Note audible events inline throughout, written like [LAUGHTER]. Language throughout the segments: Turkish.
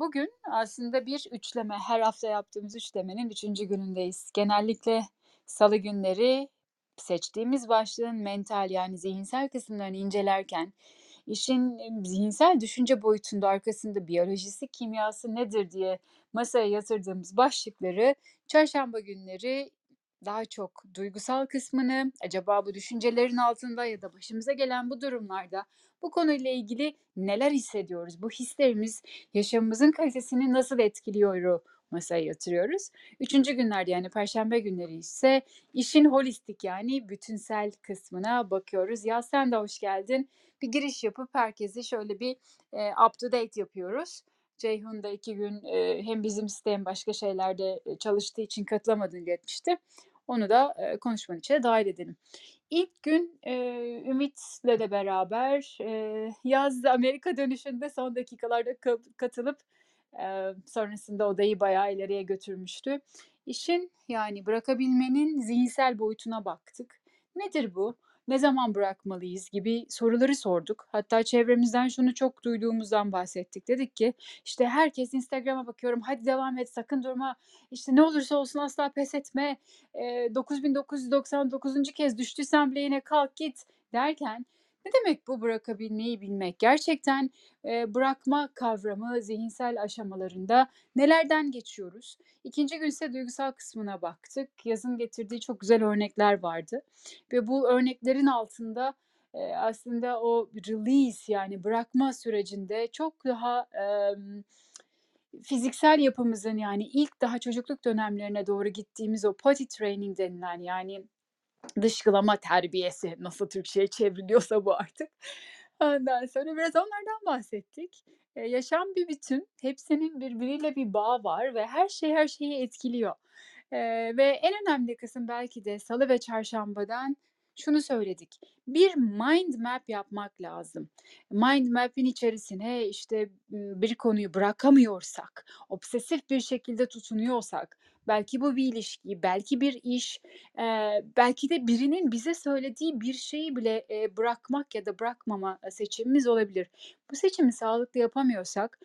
bugün aslında bir üçleme, her hafta yaptığımız üçlemenin üçüncü günündeyiz. Genellikle salı günleri seçtiğimiz başlığın mental yani zihinsel kısımlarını incelerken işin zihinsel düşünce boyutunda arkasında biyolojisi, kimyası nedir diye masaya yatırdığımız başlıkları çarşamba günleri daha çok duygusal kısmını, acaba bu düşüncelerin altında ya da başımıza gelen bu durumlarda bu konuyla ilgili neler hissediyoruz? Bu hislerimiz yaşamımızın kalitesini nasıl etkiliyoru masaya yatırıyoruz. Üçüncü günlerde yani perşembe günleri ise işin holistik yani bütünsel kısmına bakıyoruz. Ya sen de hoş geldin. Bir giriş yapıp herkesi şöyle bir e, up to date yapıyoruz. Ceyhun da iki gün e, hem bizim site hem başka şeylerde e, çalıştığı için katılamadığını iletmişti. Onu da e, konuşmanın içine dahil edelim. İlk gün e, Ümit'le de beraber e, yaz Amerika dönüşünde son dakikalarda ka- katılıp e, sonrasında odayı bayağı ileriye götürmüştü. İşin yani bırakabilmenin zihinsel boyutuna baktık. Nedir bu? Ne zaman bırakmalıyız gibi soruları sorduk. Hatta çevremizden şunu çok duyduğumuzdan bahsettik. Dedik ki işte herkes Instagram'a bakıyorum hadi devam et sakın durma işte ne olursa olsun asla pes etme e, 9999. kez düştüysen bile yine kalk git derken ne demek bu bırakabilmeyi bilmek? Gerçekten e, bırakma kavramı zihinsel aşamalarında nelerden geçiyoruz? İkinci gün ise duygusal kısmına baktık. Yazın getirdiği çok güzel örnekler vardı ve bu örneklerin altında e, aslında o release yani bırakma sürecinde çok daha e, fiziksel yapımızın yani ilk daha çocukluk dönemlerine doğru gittiğimiz o potty training denilen yani dışkılama terbiyesi nasıl Türkçe'ye çevriliyorsa bu artık. Ondan sonra biraz onlardan bahsettik. Eee, yaşam bir bütün. Hepsinin birbiriyle bir bağı var ve her şey her şeyi etkiliyor. Eee, ve en önemli kısım belki de salı ve çarşambadan şunu söyledik. Bir mind map yapmak lazım. Mind map'in içerisine işte bir konuyu bırakamıyorsak, obsesif bir şekilde tutunuyorsak, belki bu bir ilişki, belki bir iş, eee, belki de birinin bize söylediği bir şeyi bile eee, bırakmak ya da bırakmama seçimimiz olabilir. Bu seçimi sağlıklı yapamıyorsak,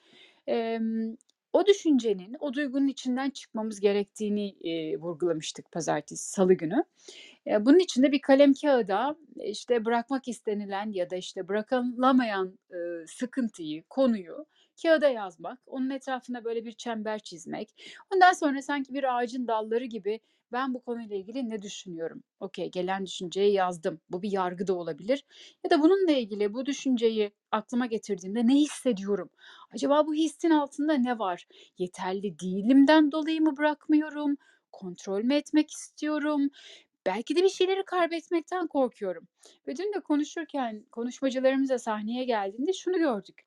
emm, o düşüncenin, o duygunun içinden çıkmamız gerektiğini eee, vurgulamıştık pazartesi, salı günü. Eee, bunun için de bir kalem kağıda, işte, bırakmak istenilen ya da, işte, bırakılamayan, ııı, sıkıntıyı, konuyu kağıda yazmak, onun etrafına böyle bir çember çizmek. Ondan sonra sanki bir ağacın dalları gibi ben bu konuyla ilgili ne düşünüyorum? Okay, gelen düşünceyi yazdım. Bu bir yargı da olabilir ya da bununla ilgili bu düşünceyi aklıma getirdiğimde ne hissediyorum? Acaba bu hissin altında ne var? Yeterli değilimden dolayı mı bırakmıyorum? Kontrol mü etmek istiyorum? Belki de bir şeyleri kaybetmekten korkuyorum. Ve dün de konuşurken konuşmacılarımız da sahneye geldiğinde şunu gördük.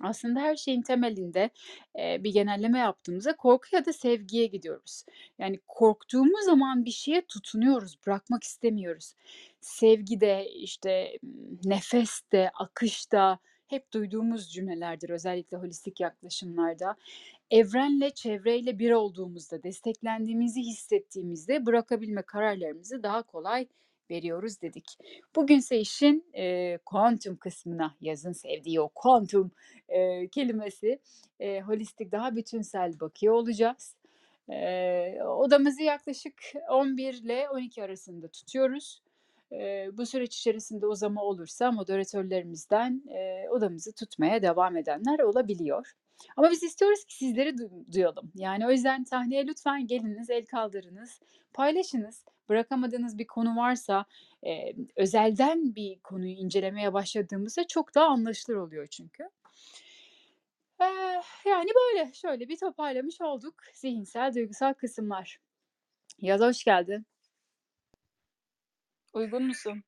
Aslında her şeyin temelinde, eee, bir genelleme yaptığımızda korku ya da sevgiye gidiyoruz. Yani korktuğumuz zaman bir şeye tutunuyoruz, bırakmak istemiyoruz. Sevgide, işte, ımm, nefeste, akışta hep duyduğumuz cümlelerdir özellikle holistik yaklaşımlarda. Evrenle, çevreyle bir olduğumuzda, desteklendiğimizi hissettiğimizde bırakabilme kararlarımızı daha kolay veriyoruz dedik. Bugünse işin, eee, kuantum kısmına, yazın sevdiği o kuantum, eee, kelimesi, eee, holistik, daha bütünsel bakıyor olacağız. Eee, odamızı yaklaşık 11 ile 12 arasında tutuyoruz. Eee, bu süreç içerisinde uzama olursa moderatörlerimizden, eee, odamızı tutmaya devam edenler olabiliyor. Ama biz istiyoruz ki sizleri du duyalım. Yani o yüzden sahneye lütfen geliniz, el kaldırınız, paylaşınız. Bırakamadığınız bir konu varsa, eee, özelden bir konuyu incelemeye başladığımızda çok daha anlaşılır oluyor çünkü. Eee, yani böyle, şöyle bir toparlamış olduk zihinsel, duygusal kısımlar. Yaz hoş geldin. Uygun musun?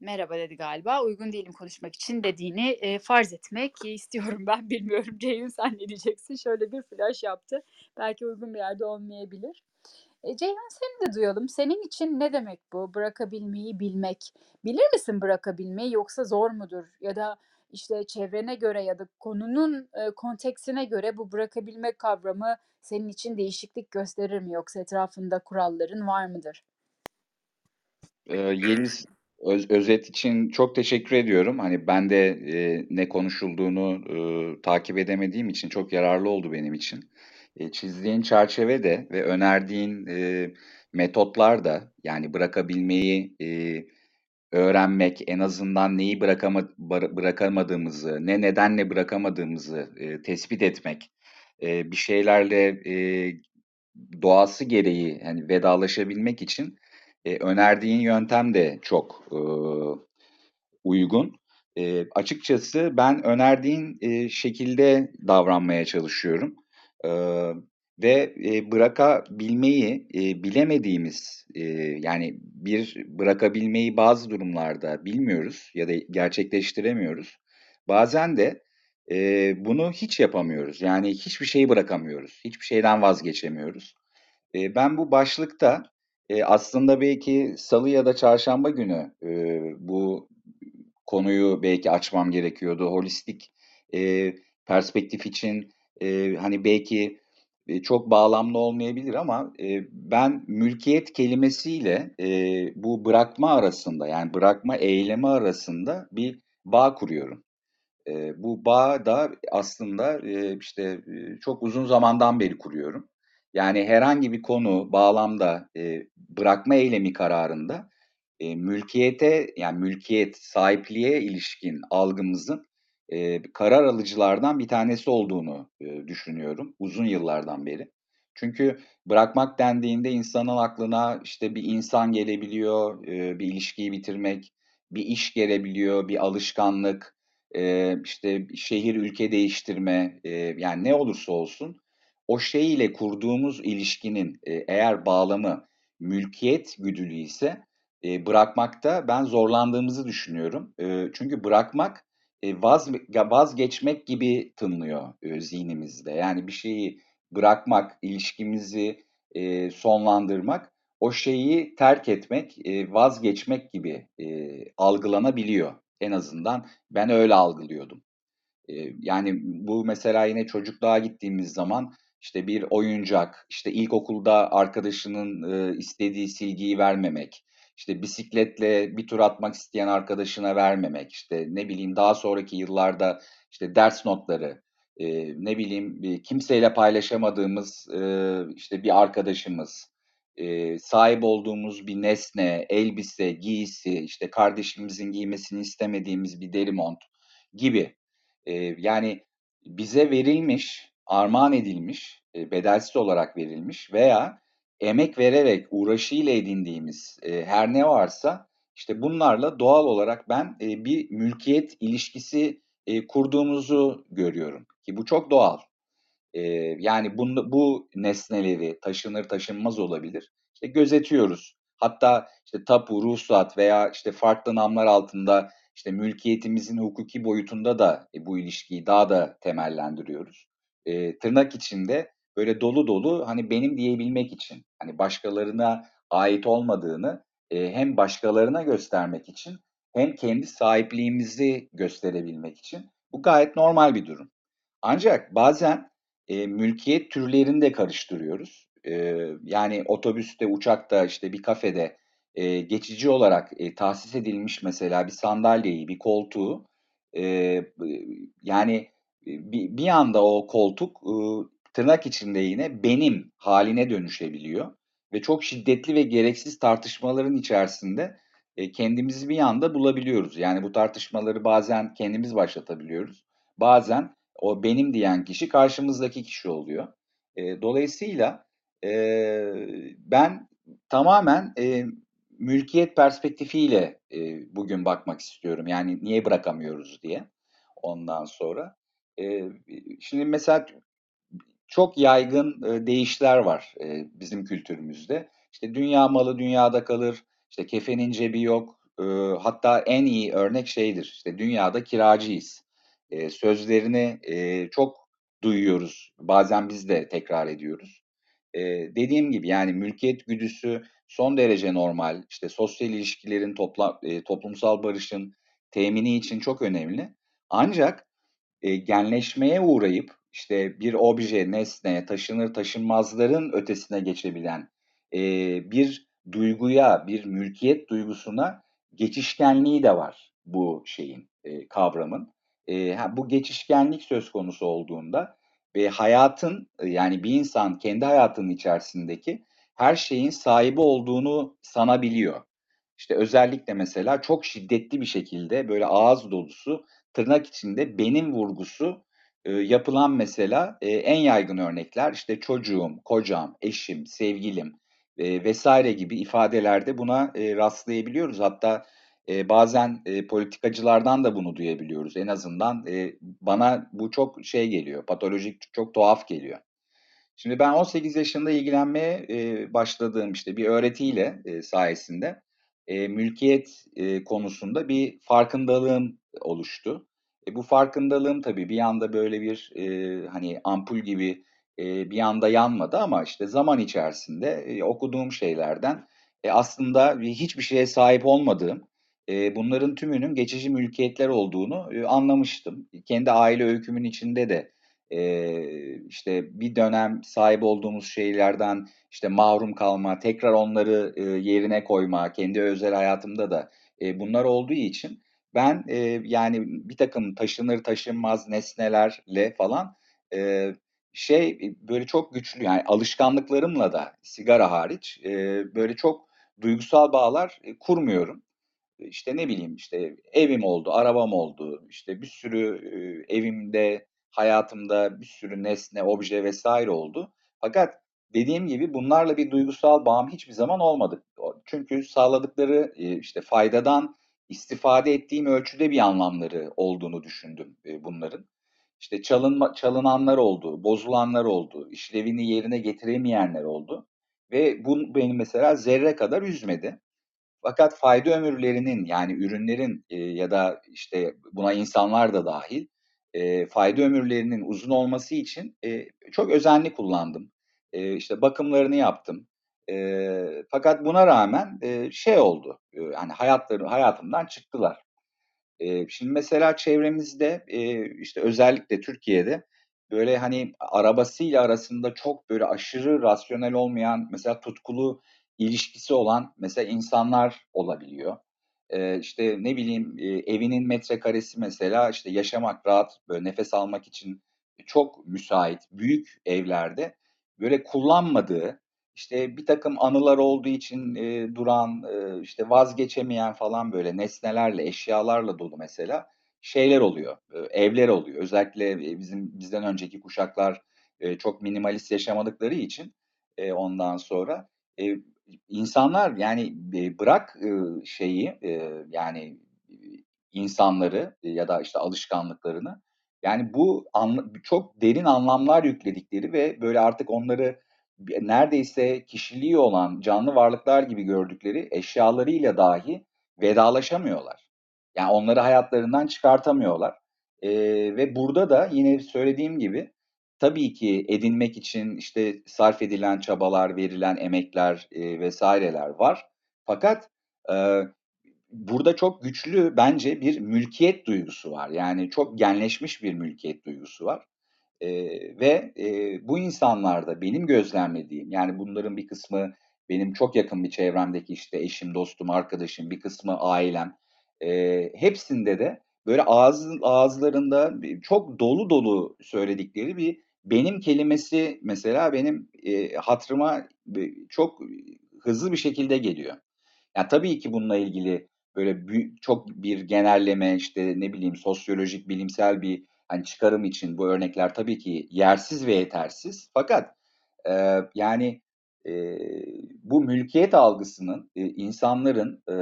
Merhaba dedi galiba. Uygun değilim konuşmak için dediğini, eee, farz etmek istiyorum [LAUGHS] ben. Bilmiyorum Ceyhun sen ne diyeceksin? Şöyle bir flash yaptı. Belki uygun bir yerde olmayabilir. Eee, Ceyhun seni de duyalım. Senin için ne demek bu bırakabilmeyi bilmek? Bilir misin bırakabilmeyi yoksa zor mudur? Ya da, işte, çevrene göre ya da konunun, eee, kontekstine göre bu bırakabilme kavramı senin için değişiklik gösterir mi yoksa etrafında kuralların var mıdır? Eee, yeni Öz özet için çok teşekkür ediyorum. Hani ben de, eee, ne konuşulduğunu, ııı, takip edemediğim için çok yararlı oldu benim için. Eee, çizdiğin çerçeve de ve önerdiğin, eee, metotlar da yani bırakabilmeyi, eee, öğrenmek, en azından neyi bırakama bırakamadığımızı, ne nedenle bırakamadığımızı, eee, tespit etmek, eee, bir şeylerle, eee, doğası gereği, hani, vedalaşabilmek için, eee, önerdiğin yöntem de çok, ııı, uygun. Eee, açıkçası ben önerdiğin, eee, şekilde davranmaya çalışıyorum. Ve, bırakabilmeyi, bilemediğimiz, yani bir bırakabilmeyi bazı durumlarda bilmiyoruz ya da gerçekleştiremiyoruz. Bazen de, bunu hiç yapamıyoruz. Yani hiçbir şeyi bırakamıyoruz. Hiçbir şeyden vazgeçemiyoruz. Ben bu başlıkta, aslında belki salı ya da çarşamba günü, bu konuyu belki açmam gerekiyordu. Holistik, perspektif için, eee, hani, belki, eee, çok bağlamlı olmayabilir ama, eee, ben mülkiyet kelimesiyle, eee, bu bırakma arasında, yani bırakma eylemi arasında bir bağ kuruyorum. Eee, bu bağı da aslında, eee, işte, eee, çok uzun zamandan beri kuruyorum. Yani herhangi bir konu, bağlamda, eee, bırakma eylemi kararında, eee, mülkiyete, yani mülkiyet, sahipliğe ilişkin algımızın, eee, karar alıcılardan bir tanesi olduğunu, eee, düşünüyorum uzun yıllardan beri. Çünkü bırakmak dendiğinde insanın aklına, işte, bir insan gelebiliyor, eee, bir ilişkiyi bitirmek, bir iş gelebiliyor, bir alışkanlık, eee, işte, şehir, ülke değiştirme, eee, yani ne olursa olsun o şey ile kurduğumuz ilişkinin, eee, eğer bağlamı mülkiyet güdülüyse, eee, bırakmakta ben zorlandığımızı düşünüyorum. Eee, çünkü bırakmak, ya, vazgeçmek gibi tınlıyor, eee, zihnimizde. Yani bir şeyi bırakmak, ilişkimizi, eee, sonlandırmak, o şeyi terk etmek, eee, vazgeçmek gibi, eee, algılanabiliyor. En azından ben öyle algılıyordum. Eee, yani bu mesela yine çocukluğa gittiğimiz zaman işte bir oyuncak, işte ilkokulda arkadaşının, ııı, istediği silgiyi vermemek, işte bisikletle bir tur atmak isteyen arkadaşına vermemek, işte ne bileyim daha sonraki yıllarda işte ders notları, eee, ne bileyim, eee, kimseyle paylaşamadığımız, ııı, işte bir arkadaşımız, eee, sahip olduğumuz bir nesne, elbise, giysi, işte kardeşimizin giymesini istemediğimiz bir deri mont gibi. Eee, yani bize verilmiş, armağan edilmiş, eee, bedelsiz olarak verilmiş veya emek vererek, uğraşıyla edindiğimiz, eee, her ne varsa işte bunlarla doğal olarak ben, eee, bir mülkiyet ilişkisi, eee, kurduğumuzu görüyorum ki bu çok doğal. Eee, yani bunda bu nesneleri, taşınır taşınmaz olabilir, işte gözetiyoruz. Hatta işte tapu, ruhsat veya işte farklı namlar altında işte mülkiyetimizin hukuki boyutunda da, eee, bu ilişkiyi daha da temellendiriyoruz. Eee, tırnak içinde böyle dolu dolu, hani, benim diyebilmek için, hani, başkalarına ait olmadığını, eee, hem başkalarına göstermek için hem kendi sahipliğimizi gösterebilmek için bu gayet normal bir durum. Ancak bazen, eee, mülkiyet türlerini de karıştırıyoruz. Eee, yani otobüste, uçakta, işte bir kafede, eee, geçici olarak, eee, tahsis edilmiş mesela bir sandalyeyi, bir koltuğu, bı yani, bir bir anda o koltuk, tırnak içinde yine benim hâline dönüşebiliyor ve çok şiddetli ve gereksiz tartışmaların içerisinde, eee, kendimizi bir anda bulabiliyoruz. Yani bu tartışmaları bazen kendimiz başlatabiliyoruz. Bazen o benim diyen kişi karşımızdaki kişi oluyor. Eee, dolayısıyla, eee, ben tamamen, mülkiyet perspektifiyle, bugün bakmak istiyorum. Yani niye bırakamıyoruz diye ondan sonra. Şimdi mesela çok yaygın, ııı, deyişler var, eee, bizim kültürümüzde. İşte dünya malı dünyada kalır, işte kefenin cebi yok, ııı, hatta en iyi örnek şeydir, işte dünyada kiracıyız. Eee, sözlerini, eee, çok duyuyoruz. Bazen biz de tekrar ediyoruz. Eee, dediğim gibi yani mülkiyet güdüsü son derece normal. İşte sosyal ilişkilerin topla eee, toplumsal barışın temini için çok önemli. Ancak, eee, genleşmeye uğrayıp işte bir obje, nesne, taşınır taşınmazların ötesine geçebilen, eee, bir duyguya, bir mülkiyet duygusuna geçişkenliği de var bu şeyin, e, kavramın. E, ha, bu geçişkenlik söz konusu olduğunda ve hayatın e, yani bir insan kendi hayatının içerisindeki her şeyin sahibi olduğunu sanabiliyor. İşte özellikle mesela çok şiddetli bir şekilde böyle ağız dolusu tırnak içinde benim vurgusu e, yapılan mesela e, en yaygın örnekler işte çocuğum, kocam, eşim, sevgilim e, vesaire gibi ifadelerde buna rastlayabiliyoruz. Hatta bazen politikacılardan da bunu duyabiliyoruz. En azından bana bu çok şey geliyor, patolojik, çok tuhaf geliyor. Şimdi ben 18 yaşında ilgilenmeye başladığım işte bir öğretiyle sayesinde mülkiyet konusunda bir farkındalığım oluştu. E, bu farkındalığım tabii bir anda böyle bir e, hani ampul gibi e, bir anda yanmadı ama işte zaman içerisinde e, okuduğum şeylerden e, aslında hiçbir şeye sahip olmadığım, e, bunların tümünün geçici mülkiyetler olduğunu e, anlamıştım. Kendi aile öykümün içinde de e, işte bir dönem sahip olduğumuz şeylerden işte mahrum kalma, tekrar onları e, yerine koyma, kendi özel hayatımda da e, bunlar olduğu için ben e, yani bir takım taşınır taşınmaz nesnelerle falan e, şey böyle çok güçlü yani alışkanlıklarımla da sigara hariç e, böyle çok duygusal bağlar e, kurmuyorum. İşte ne bileyim işte evim oldu, arabam oldu, işte bir sürü e, evimde, hayatımda bir sürü nesne, obje vesaire oldu. Fakat dediğim gibi bunlarla bir duygusal bağım hiçbir zaman olmadı. Çünkü sağladıkları e, işte faydadan istifade ettiğim ölçüde bir anlamları olduğunu düşündüm e, bunların. İşte çalınma, çalınanlar oldu, bozulanlar oldu, işlevini yerine getiremeyenler oldu. Ve bu beni mesela zerre kadar üzmedi. Fakat fayda ömürlerinin yani ürünlerin e, ya da işte buna insanlar da dahil e, fayda ömürlerinin uzun olması için e, çok özenli kullandım. E, işte bakımlarını yaptım. E, fakat buna rağmen e, şey oldu. E, yani hayatları hayatımdan çıktılar. E, şimdi mesela çevremizde e, işte özellikle Türkiye'de böyle hani arabasıyla arasında çok böyle aşırı rasyonel olmayan mesela tutkulu ilişkisi olan mesela insanlar olabiliyor. Ee, işte ne bileyim e, evinin metrekaresi mesela işte yaşamak rahat böyle nefes almak için çok müsait büyük evlerde böyle kullanmadığı işte bir takım anılar olduğu için e, duran e, işte vazgeçemeyen falan böyle nesnelerle eşyalarla dolu mesela şeyler oluyor e, evler oluyor. Özellikle e, bizim bizden önceki kuşaklar e, çok minimalist yaşamadıkları için e, ondan sonra e, insanlar yani e, bırak e, şeyi e, yani insanları ya da işte alışkanlıklarını yani bu anla, çok derin anlamlar yükledikleri ve böyle artık onları neredeyse kişiliği olan canlı varlıklar gibi gördükleri eşyalarıyla dahi vedalaşamıyorlar. Yani onları hayatlarından çıkartamıyorlar. E, ve burada da yine söylediğim gibi tabii ki edinmek için işte sarf edilen çabalar, verilen emekler e, vesaireler var. Fakat e, burada çok güçlü bence bir mülkiyet duygusu var. Yani çok genleşmiş bir mülkiyet duygusu var. E, ve e, bu insanlarda benim gözlemlediğim yani bunların bir kısmı benim çok yakın bir çevremdeki işte eşim, dostum, arkadaşım, bir kısmı ailem. E, hepsinde de böyle ağız, ağızlarında çok dolu dolu söyledikleri bir benim kelimesi mesela benim e, hatırıma çok hızlı bir şekilde geliyor. Yani tabii ki bununla ilgili böyle büyük, çok bir genelleme işte ne bileyim sosyolojik, bilimsel bir hani çıkarım için bu örnekler tabii ki yersiz ve yetersiz. Fakat e, yani e, bu mülkiyet algısının e, insanların e,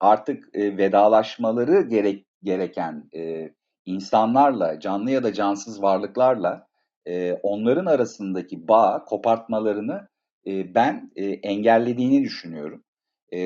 artık e, vedalaşmaları gerek gereken e, insanlarla, canlı ya da cansız varlıklarla e, onların arasındaki bağ kopartmalarını e, ben e, engellediğini düşünüyorum. E,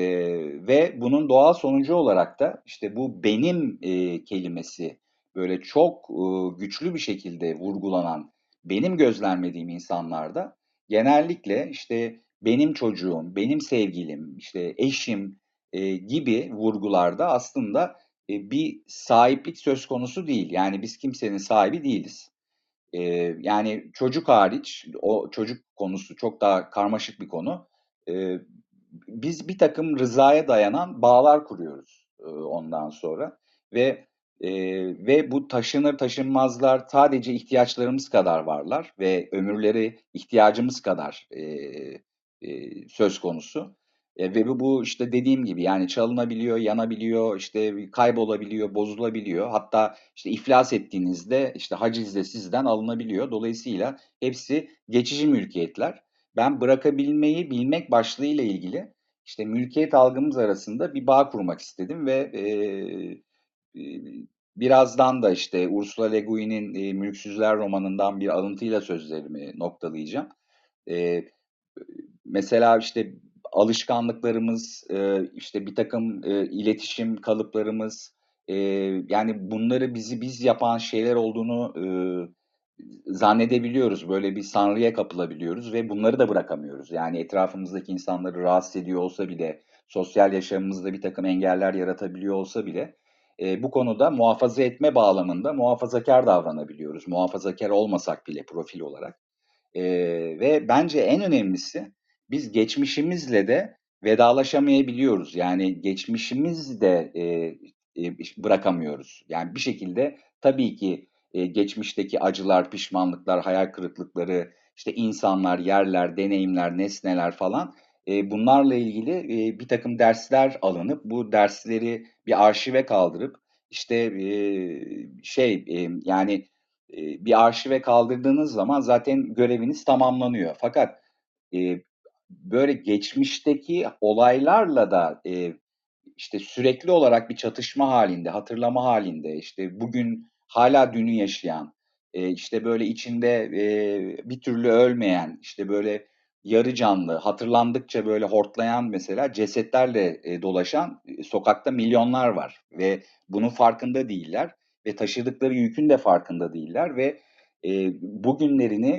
ve bunun doğal sonucu olarak da işte bu benim e, kelimesi böyle çok e, güçlü bir şekilde vurgulanan benim gözlemlediğim insanlarda genellikle işte benim çocuğum, benim sevgilim, işte eşim e, gibi vurgularda aslında e, bir sahiplik söz konusu değil. Yani biz kimsenin sahibi değiliz. E, yani çocuk hariç, o çocuk konusu çok daha karmaşık bir konu. E, biz birtakım rızaya dayanan bağlar kuruyoruz, ııı, ondan sonra ve, eee, ve bu taşınır taşınmazlar sadece ihtiyaçlarımız kadar varlar ve ömürleri ihtiyacımız kadar, eee, eee, söz konusu. Eee, ve bu bu, işte, dediğim gibi, yani, çalınabiliyor, yanabiliyor, işte, kaybolabiliyor, bozulabiliyor. Hatta, işte, iflas ettiğinizde, işte, hacizle sizden alınabiliyor. Dolayısıyla hepsi geçici mülkiyetler. Ben bırakabilmeyi bilmek başlığıyla ilgili, işte, mülkiyet algımız arasında bir bağ kurmak istedim ve, iii, birazdan da, işte, Ursula Le Guin'in, eee, Mülksüzler romanından bir alıntıyla sözlerimi noktalayacağım. Eee, mesela, işte, alışkanlıklarımız, eee, işte, birtakım, eee, iletişim kalıplarımız, eee, yani, bunları bizi biz yapan şeyler olduğunu, ııı, zannedebiliyoruz. Böyle bir sanrıya kapılabiliyoruz ve bunları da bırakamıyoruz. Yani, etrafımızdaki insanları rahatsız ediyor olsa bile, sosyal yaşamımızda birtakım engeller yaratabiliyor olsa bile, eee, bu konuda muhafaza etme bağlamında muhafazakâr davranabiliyoruz. Muhafazakâr olmasak bile profil olarak. Eee, ve bence en önemlisi biz geçmişimizle de vedalaşamayabiliyoruz. Yani, geçmişimizi de, eee, iş bırakamıyoruz. Yani, bir şekilde tabii ki, eee, geçmişteki acılar, pişmanlıklar, hayal kırıklıkları, işte, insanlar, yerler, deneyimler, nesneler falan, bunlarla ilgili, eee, birtakım dersler alınıp bu dersleri bir arşive kaldırıp, işte, şey, yani, bir arşive kaldırdığınız zaman zaten göreviniz tamamlanıyor. Fakat, böyle geçmişteki olaylarla da, işte, sürekli olarak bir çatışma hâlinde, hatırlama hâlinde, işte, bugün hâlâ dünü yaşayan, işte, böyle içinde, bir türlü ölmeyen, işte, böyle yarı canlı, hatırlandıkça böyle hortlayan mesela cesetlerle, eee, dolaşan, eee, sokakta milyonlar var ve bunun farkında değiller ve taşıdıkları yükün de farkında değiller ve, eee, bugünlerini,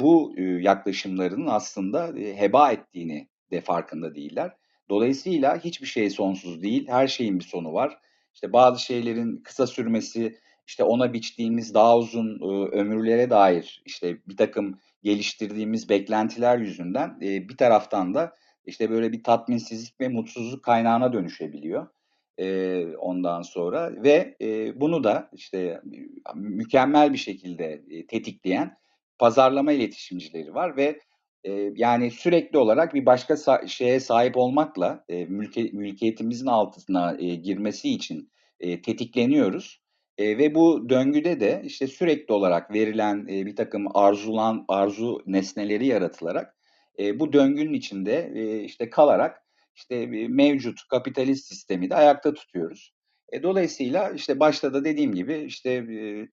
bu, yaklaşımlarının aslında, heba ettiğini de farkında değiller. Dolayısıyla hiçbir şey sonsuz değil, her şeyin bir sonu var. İşte, bazı şeylerin kısa sürmesi, işte, ona biçtiğimiz daha uzun, ömürlere dair, işte, birtakım geliştirdiğimiz beklentiler yüzünden, eee, bir taraftan da, işte, böyle bir tatminsizlik ve mutsuzluk kaynağına dönüşebiliyor, eee, ondan sonra. Ve, eee, bunu da, işte, mükemmel bir şekilde, eee, tetikleyen pazarlama iletişimcileri var ve, eee, yani, sürekli olarak bir başka sa şeye sahip olmakla, eee, mülki mülkiyetimizin altına, eee, girmesi için, eee, tetikleniyoruz, eee, ve bu döngüde de, işte, sürekli olarak verilen, eee, birtakım arzulan arzu nesneleri yaratılarak, eee, bu döngünün içinde, eee, işte, kalarak, işte, eee, mevcut kapitalist sistemi de ayakta tutuyoruz. E, dolayısıyla, işte, başta da dediğim gibi, işte, eee,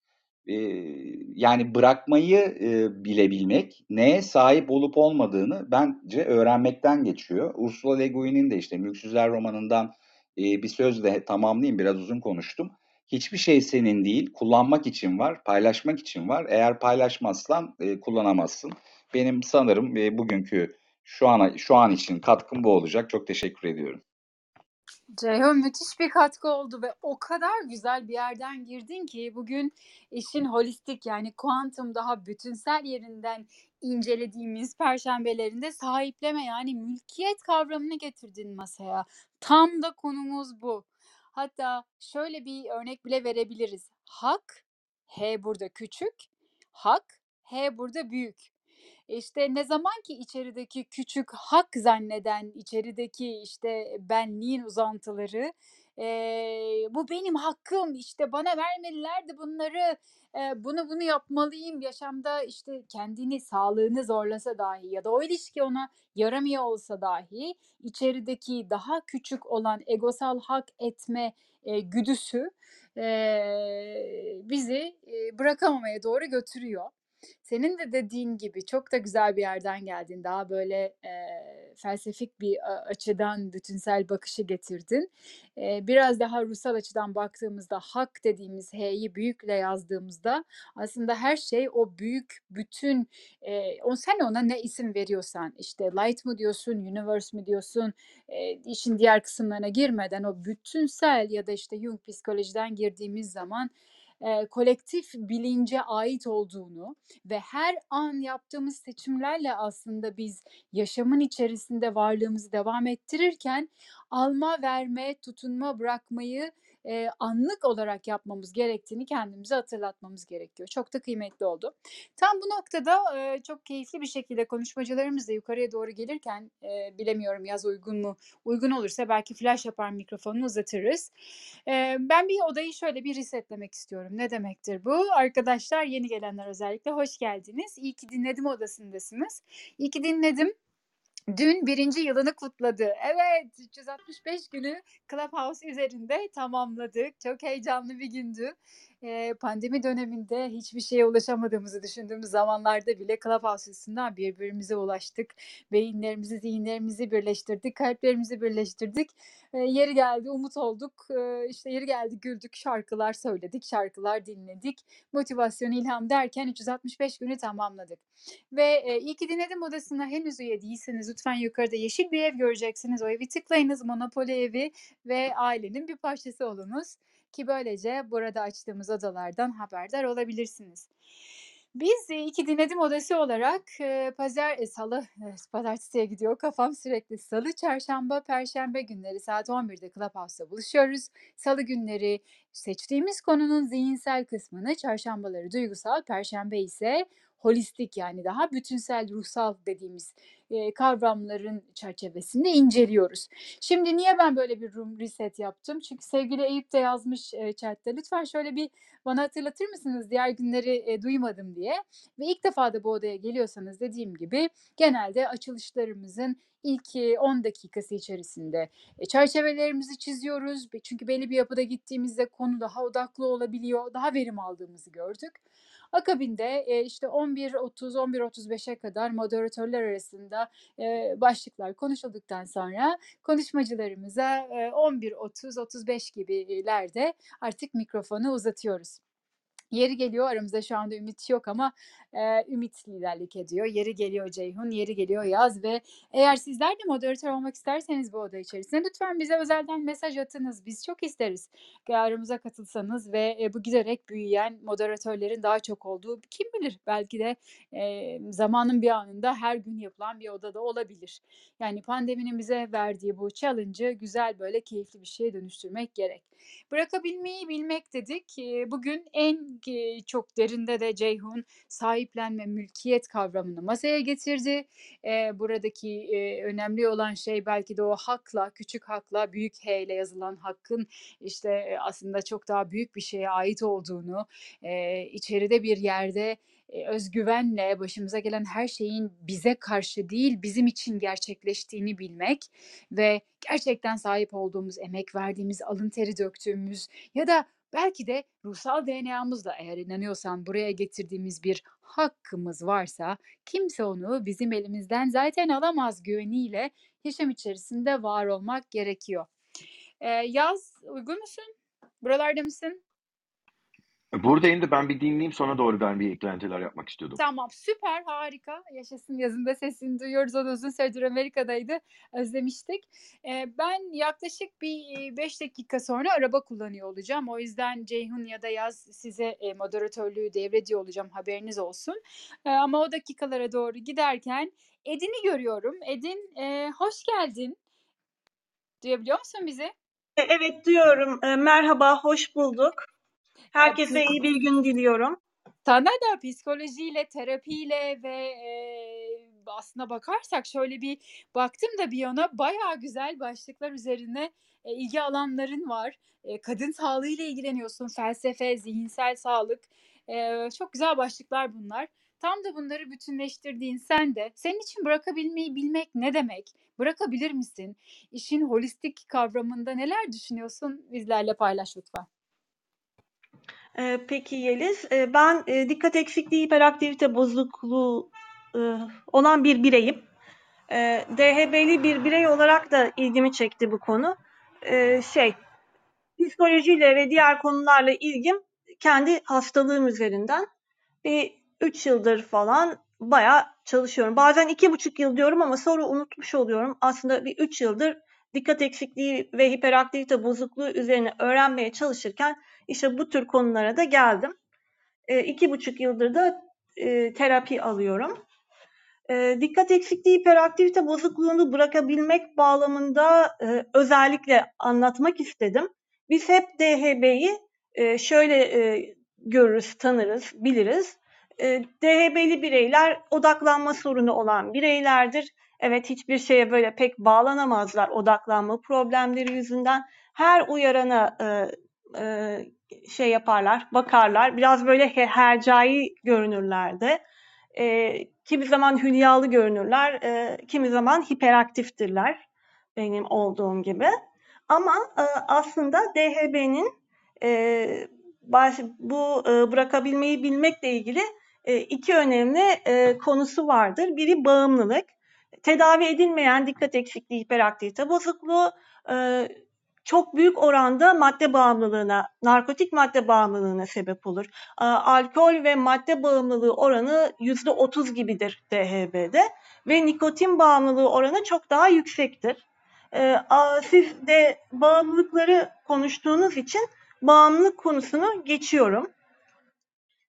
eee, yani, bırakmayı, eee, bilebilmek, neye sahip olup olmadığını bence öğrenmekten geçiyor. Ursula Le Guin'in de, işte, Mülksüzler romanından, eee, bir sözle tamamlayayım, biraz uzun konuştum. "Hiçbir şey senin değil, kullanmak için var, paylaşmak için var. Eğer paylaşmazsan, eee, kullanamazsın." Benim sanırım, eee, bugünkü şu ana şu an için katkım bu olacak. Çok teşekkür ediyorum. Ceyhun müthiş bir katkı oldu ve o kadar güzel bir yerden girdin ki bugün işin holistik yani kuantum daha bütünsel yerinden incelediğimiz perşembelerinde sahipleme yani mülkiyet kavramını getirdin masaya. Tam da konumuz bu. Hatta şöyle bir örnek bile verebiliriz. Hak, H burada küçük, hak, H burada büyük. İşte, ne zaman ki içerideki küçük hak zanneden, içerideki, işte, benliğin uzantıları, eee, "Bu benim hakkım, işte, bana vermediler de bunları, eee, bunu bunu yapmalıyım." yaşamda, işte, kendini, sağlığını zorlasa dahi ya da o ilişki ona yaramıyor olsa dahi içerideki daha küçük olan egosal hak etme, eee, güdüsü, eee, bizi, eee, bırakamamaya doğru götürüyor. Senin de dediğin gibi çok da güzel bir yerden geldin. Daha böyle, eee, felsefik bir açıdan bütünsel bakışı getirdin. Eee, biraz daha ruhsal açıdan baktığımızda hak dediğimiz H'yi büyükle yazdığımızda aslında her şey o büyük bütün, eee, o sen ona ne isim veriyorsan, işte, light mı diyorsun, universe mi diyorsun, eee, işin diğer kısımlarına girmeden o bütünsel ya da, işte, Jung psikolojiden girdiğimiz zaman, eee, kolektif bilince ait olduğunu ve her an yaptığımız seçimlerle aslında biz yaşamın içerisinde varlığımızı devam ettirirken alma, verme, tutunma, bırakmayı, eee, anlık olarak yapmamız gerektiğini kendimize hatırlatmamız gerekiyor. Çok da kıymetli oldu. Tam bu noktada, eee, çok keyifli bir şekilde konuşmacılarımız da yukarıya doğru gelirken, eee, bilemiyorum yaz uygun mu? Uygun olursa belki flash yapar mikrofonunu uzatırız. Eee, ben bir odayı şöyle bir resetlemek istiyorum. Ne demektir bu? Arkadaşlar, yeni gelenler özellikle hoş geldiniz. İyi ki dinledim odasındasınız. İyi ki dinledim. Dün 1. yılını kutladı. Evet, 365 günü Clubhouse üzerinde tamamladık. Çok heyecanlı bir gündü. Eee, pandemi döneminde hiçbir şeye ulaşamadığımızı düşündüğümüz zamanlarda bile Clubhouse üstünden birbirimize ulaştık. Beyinlerimizi, zihinlerimizi birleştirdik, kalplerimizi birleştirdik. Yeri geldi umut olduk, eee, işte yeri geldi güldük, şarkılar söyledik, şarkılar dinledik. Motivasyon, ilham derken 365 günü tamamladık. Ve, eee, iyi ki dinledim odasına henüz üye değilseniz lütfen yukarıda yeşil bir ev göreceksiniz. O evi tıklayınız, Monopoly evi ve ailenin bir parçası olunuz ki böylece burada açtığımız odalardan haberdar olabilirsiniz. Biz, eee, iyi ki dinledim odası olarak, eee, pazar eee, salı, eee, pazartesiye gidiyor kafam sürekli. Salı, çarşamba, perşembe günleri saat 11'de Clubhouse'da buluşuyoruz. Salı günleri seçtiğimiz konunun zihinsel kısmını, çarşambaları duygusal, perşembe ise holistik yani daha bütünsel, ruhsal dediğimiz, eee, kavramların çerçevesinde inceliyoruz. Şimdi niye ben böyle bir room reset yaptım? Çünkü sevgili Eyüp de yazmış, eee, chat'te. Lütfen şöyle bir bana hatırlatır mısınız diğer günleri, eee, duymadım diye ve ilk defa da bu odaya geliyorsanız dediğim gibi genelde açılışlarımızın ilk, eee, 10 dakikası içerisinde, eee, çerçevelerimizi çiziyoruz. Çünkü belli bir yapıda gittiğimizde konu daha odaklı olabiliyor, daha verim aldığımızı gördük. Akabinde, eee, işte 11.30-11.35'e kadar moderatörler arasında, eee, başlıklar konuşulduktan sonra konuşmacılarımıza, eee, 11.30-35 gibilerde artık mikrofonu uzatıyoruz. Yeri geliyor aramızda şu anda Ümit yok ama, eee, Ümit liderlik ediyor. Yeri geliyor Ceyhun, yeri geliyor Yaz ve eğer sizler de moderatör olmak isterseniz bu oda içerisinde lütfen bize özelden mesaj atınız. Biz çok isteriz aramıza katılsanız ve, eee, bu giderek büyüyen moderatörlerin daha çok olduğu kim bilir belki de, eee, zamanın bir anında her gün yapılan bir oda da olabilir. Yani pandeminin bize verdiği bu challenge'ı güzel, böyle keyifli bir şeye dönüştürmek gerek. Bırakabilmeyi bilmek dedik. Bugün en, eee, çok derinde de Ceyhun sahiplenme, mülkiyet kavramını masaya getirdi. Eee, buradaki, eee, önemli olan şey belki de o hakla, küçük hakla, büyük H ile yazılan hakkın, işte, aslında çok daha büyük bir şeye ait olduğunu, eee, içeride bir yerde, eee, öz güvenle başımıza gelen her şeyin bize karşı değil, bizim için gerçekleştiğini bilmek ve gerçekten sahip olduğumuz, emek verdiğimiz, alın teri döktüğümüz ya da belki de ruhsal DNA'mızla eğer inanıyorsan buraya getirdiğimiz bir hakkımız varsa kimse onu bizim elimizden zaten alamaz güveniyle yaşam içerisinde var olmak gerekiyor. Eee, Yaz, uygun musun? Buralarda mısın? Buradayım da ben bir dinleyeyim sonra doğru ben bir eklenteler yapmak istiyordum. Tamam, süper, harika. Yaşasın yazın da sesini duyuyoruz. O da uzun süredir Amerika'daydı. Özlemiştik. Eee, ben yaklaşık bir, iii, 5 dakika sonra araba kullanıyor olacağım. O yüzden Ceyhun ya da Yaz size, eee, moderatörlüğü devrediyor olacağım, haberiniz olsun. Eee, ama o dakikalara doğru giderken Edin'i görüyorum. Edin, eee, hoş geldin. Duyabiliyor musun bizi? E evet, duyuyorum. Eee, merhaba, hoş bulduk. Herkese iyi bir gün diliyorum. Sana da psikolojiyle, terapiyle ve, eee, aslına bakarsak şöyle bir baktım da biyona, bayağı güzel başlıklar üzerine, eee, ilgi alanların var. Eee, kadın sağlığıyla ilgileniyorsun, felsefe, zihinsel sağlık. Eee, çok güzel başlıklar bunlar. Tam da bunları bütünleştirdiğin sen de senin için bırakabilmeyi bilmek ne demek? Bırakabilir misin? İşin holistik kavramında neler düşünüyorsun? Bizlerle paylaş lütfen. Eee, peki Yeliz, eee, ben, eee, dikkat eksikliği hiperaktivite bozukluğu, ııı, olan bir bireyim. DHB'li bir birey olarak da ilgimi çekti bu konu. Şey, psikolojiyle ve diğer konularla ilgim kendi hastalığım üzerinden. Bir 3 yıldır falan bayağı çalışıyorum. Bazen 2,5 yıl diyorum ama sonra unutmuş oluyorum. Aslında bir 3 yıldır dikkat eksikliği ve hiperaktivite bozukluğu üzerine öğrenmeye çalışırken işte bu tür konulara da geldim. E, iki buçuk yıldır da e, terapi alıyorum. E, dikkat eksikliği hiperaktivite bozukluğunu bırakabilmek bağlamında e, özellikle anlatmak istedim. Biz hep DHB'yi e, şöyle e, görürüz, tanırız, biliriz. E, DHB'li bireyler odaklanma sorunu olan bireylerdir. Evet hiçbir şeye böyle pek bağlanamazlar odaklanma problemleri yüzünden. Her uyarana e, e, şey yaparlar, bakarlar. Biraz böyle he- hercai görünürler de. E, kimi zaman hülyalı görünürler, e, kimi zaman hiperaktiftirler benim olduğum gibi. Ama e, aslında DHB'nin e, baş, bu e, bırakabilmeyi bilmekle ilgili e, iki önemli e, konusu vardır. Biri bağımlılık. Tedavi edilmeyen dikkat eksikliği hiperaktivite bozukluğu e, çok büyük oranda madde bağımlılığına, narkotik madde bağımlılığına sebep olur. E, alkol ve madde bağımlılığı oranı yüzde otuz gibidir DHB'de ve nikotin bağımlılığı oranı çok daha yüksektir. E, a, siz de bağımlılıkları konuştuğunuz için bağımlılık konusunu geçiyorum.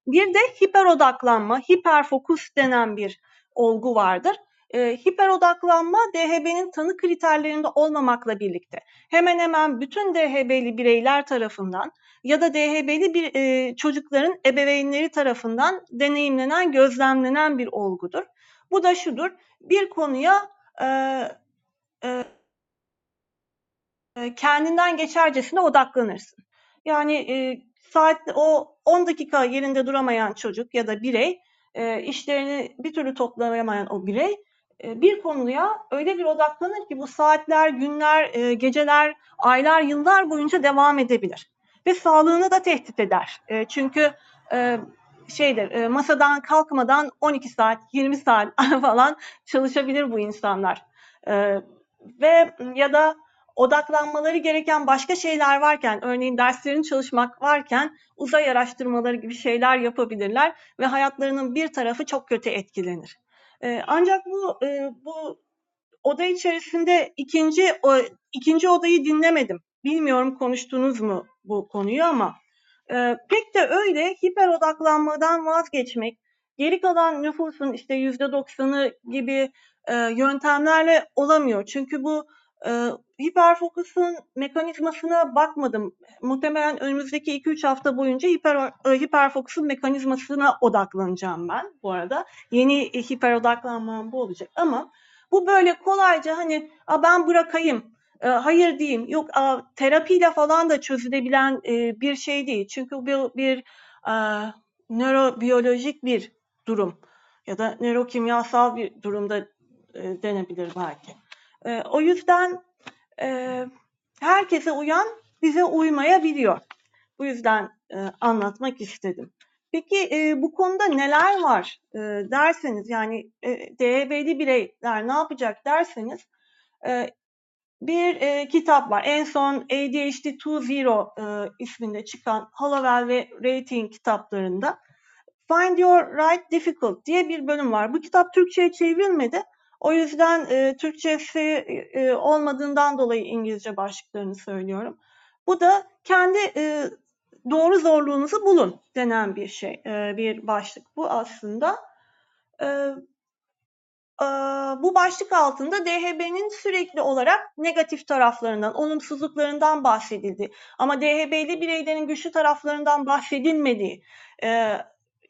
Bir de hiper odaklanma, hiperfokus denen bir olgu vardır. E, hiper odaklanma DHB'nin tanı kriterlerinde olmamakla birlikte hemen hemen bütün DHB'li bireyler tarafından ya da DHB'li bir e, çocukların ebeveynleri tarafından deneyimlenen, gözlemlenen bir olgudur. Bu da şudur, bir konuya e, e, kendinden geçercesine odaklanırsın. Yani e, saat o 10 dakika yerinde duramayan çocuk ya da birey, e, işlerini bir türlü toplayamayan o birey bir konuya öyle bir odaklanır ki bu saatler, günler, geceler, aylar, yıllar boyunca devam edebilir ve sağlığını da tehdit eder. Çünkü şeydir, masadan kalkmadan 12 saat, 20 saat [LAUGHS] falan çalışabilir bu insanlar. Ve ya da odaklanmaları gereken başka şeyler varken, örneğin derslerini çalışmak varken uzay araştırmaları gibi şeyler yapabilirler ve hayatlarının bir tarafı çok kötü etkilenir. Ee, ancak bu e, bu oda içerisinde ikinci o, ikinci odayı dinlemedim. Bilmiyorum konuştunuz mu bu konuyu ama e, pek de öyle hiper odaklanmadan vazgeçmek, geri kalan nüfusun işte yüzde doksanı gibi e, yöntemlerle olamıyor. Çünkü bu e, hiperfokusun mekanizmasına bakmadım. Muhtemelen önümüzdeki 2-3 hafta boyunca hiper, e, hiperfokusun mekanizmasına odaklanacağım ben bu arada. Yeni e, hiper odaklanmam bu olacak ama bu böyle kolayca hani A, ben bırakayım, e, hayır diyeyim, yok a, terapiyle falan da çözülebilen e, bir şey değil. Çünkü bu bir e, nörobiyolojik bir durum ya da nörokimyasal bir durumda e, denebilir belki. E, o yüzden e, herkese uyan bize uymayabiliyor. Bu yüzden e, anlatmak istedim. Peki e, bu konuda neler var e, derseniz yani e, DHB'li bireyler ne yapacak derseniz e, bir e, kitap var. En son ADHD 2.0 e, isminde çıkan Hollowell ve Rating kitaplarında Find Your Right Difficult diye bir bölüm var. Bu kitap Türkçe'ye çevrilmedi. O yüzden e, Türkçesi e, olmadığından dolayı İngilizce başlıklarını söylüyorum. Bu da kendi e, doğru zorluğunuzu bulun denen bir şey, e, bir başlık bu aslında. E, e, bu başlık altında DHB'nin sürekli olarak negatif taraflarından, olumsuzluklarından bahsedildi. Ama DHB'li bireylerin güçlü taraflarından bahsedilmediği, e,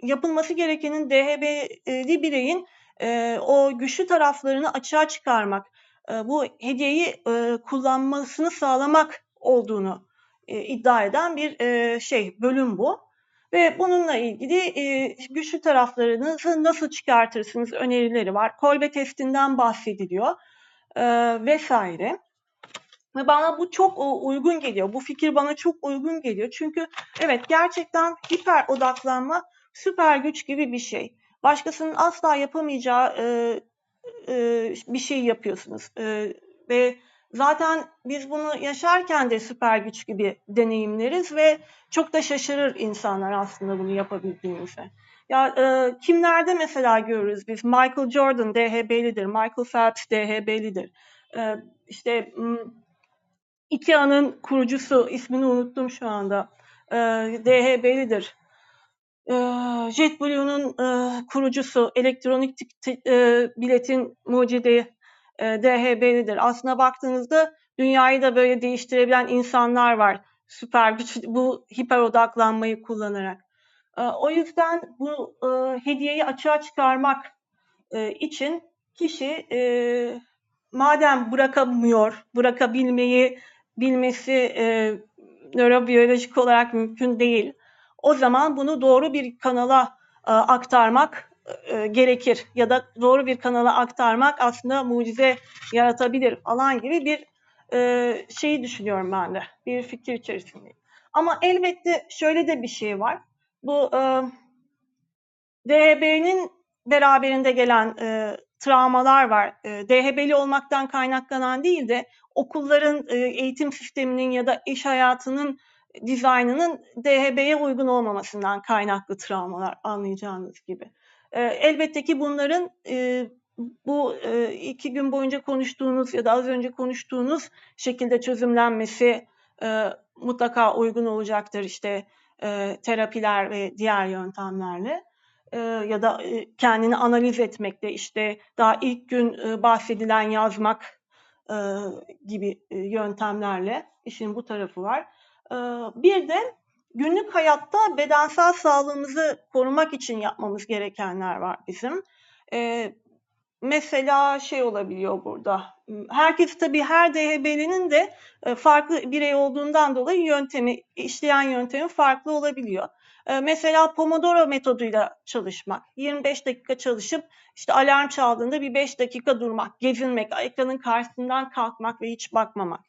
yapılması gerekenin DHB'li bireyin e, o güçlü taraflarını açığa çıkarmak, e, bu hediyeyi e, kullanmasını sağlamak olduğunu e, iddia eden bir e, şey, bölüm bu. Ve bununla ilgili e, güçlü taraflarınızı nasıl çıkartırsınız önerileri var. Kolbe testinden bahsediliyor e, vesaire. Ve bana bu çok uygun geliyor. Bu fikir bana çok uygun geliyor. Çünkü evet gerçekten hiper odaklanma süper güç gibi bir şey başkasının asla yapamayacağı e, e, bir şey yapıyorsunuz. E, ve zaten biz bunu yaşarken de süper güç gibi deneyimleriz ve çok da şaşırır insanlar aslında bunu yapabildiğimize. Ya e, kimlerde mesela görürüz biz Michael Jordan DHB'lidir, Michael Phelps DHB'lidir. E, işte IKEA'nın kurucusu, ismini unuttum şu anda. E, DHB'lidir. E, JetBlue'nun e, kurucusu, elektronik e, biletin mucidi e, DHB'lidir. Aslına baktığınızda dünyayı da böyle değiştirebilen insanlar var. Süper güç, bu hiper odaklanmayı kullanarak. E, o yüzden bu hediyeyi açığa çıkarmak için kişi madem bırakamıyor, bırakabilmeyi bilmesi nörobiyolojik olarak mümkün değil. O zaman bunu doğru bir kanala e, aktarmak e, gerekir ya da doğru bir kanala aktarmak aslında mucize yaratabilir falan gibi bir e, şeyi düşünüyorum ben de. Bir fikir içerisindeyim. Ama elbette şöyle de bir şey var. Bu e, DHB'nin beraberinde gelen e, travmalar var. E, DHB'li olmaktan kaynaklanan değil de okulların e, eğitim sisteminin ya da iş hayatının dizaynının DHB'ye uygun olmamasından kaynaklı travmalar anlayacağınız gibi. E, elbette ki bunların e, bu e, iki gün boyunca konuştuğunuz ya da az önce konuştuğunuz şekilde çözümlenmesi e, mutlaka uygun olacaktır işte e, terapiler ve diğer yöntemlerle e, ya da e, kendini analiz etmekte işte daha ilk gün e, bahsedilen yazmak e, gibi e, yöntemlerle işin bu tarafı var. E, bir de günlük hayatta bedensel sağlığımızı korumak için yapmamız gerekenler var bizim. E, mesela şey olabiliyor burada. Herkes tabii her DHB'linin de e, farklı birey olduğundan dolayı yöntemi, işleyen yöntemi farklı olabiliyor. E, Mesela Pomodoro metoduyla çalışmak. 25 dakika çalışıp işte alarm çaldığında bir 5 dakika durmak, gezinmek, ekranın karşısından kalkmak ve hiç bakmamak.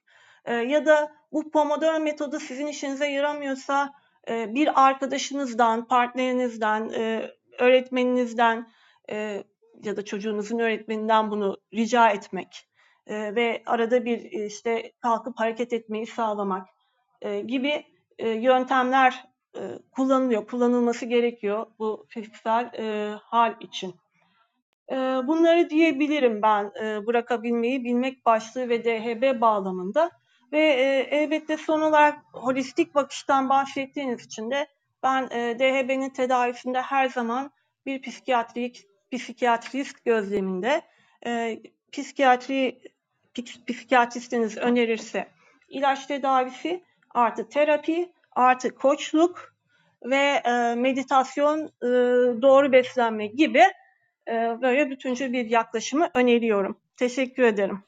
E, Ya da bu Pomodoro metodu sizin işinize yaramıyorsa e, bir arkadaşınızdan, partnerinizden, e, öğretmeninizden e, ya da çocuğunuzun öğretmeninden bunu rica etmek e, ve arada bir e, işte kalkıp hareket etmeyi sağlamak e, gibi e, yöntemler e, kullanılıyor, kullanılması gerekiyor bu fiziksel e, hal için. E, bunları diyebilirim ben e, bırakabilmeyi bilmek başlığı ve DHB bağlamında ve e, elbette son olarak holistik bakıştan bahsettiğiniz için de ben e, DHB'nin tedavisinde her zaman bir psikiyatrik psikiyatrist gözleminde e, psikiyatri psik- psikiyatristiniz önerirse ilaç tedavisi artı terapi artı koçluk ve e, meditasyon e, doğru beslenme gibi e, böyle bütüncül bir yaklaşımı öneriyorum. Teşekkür ederim.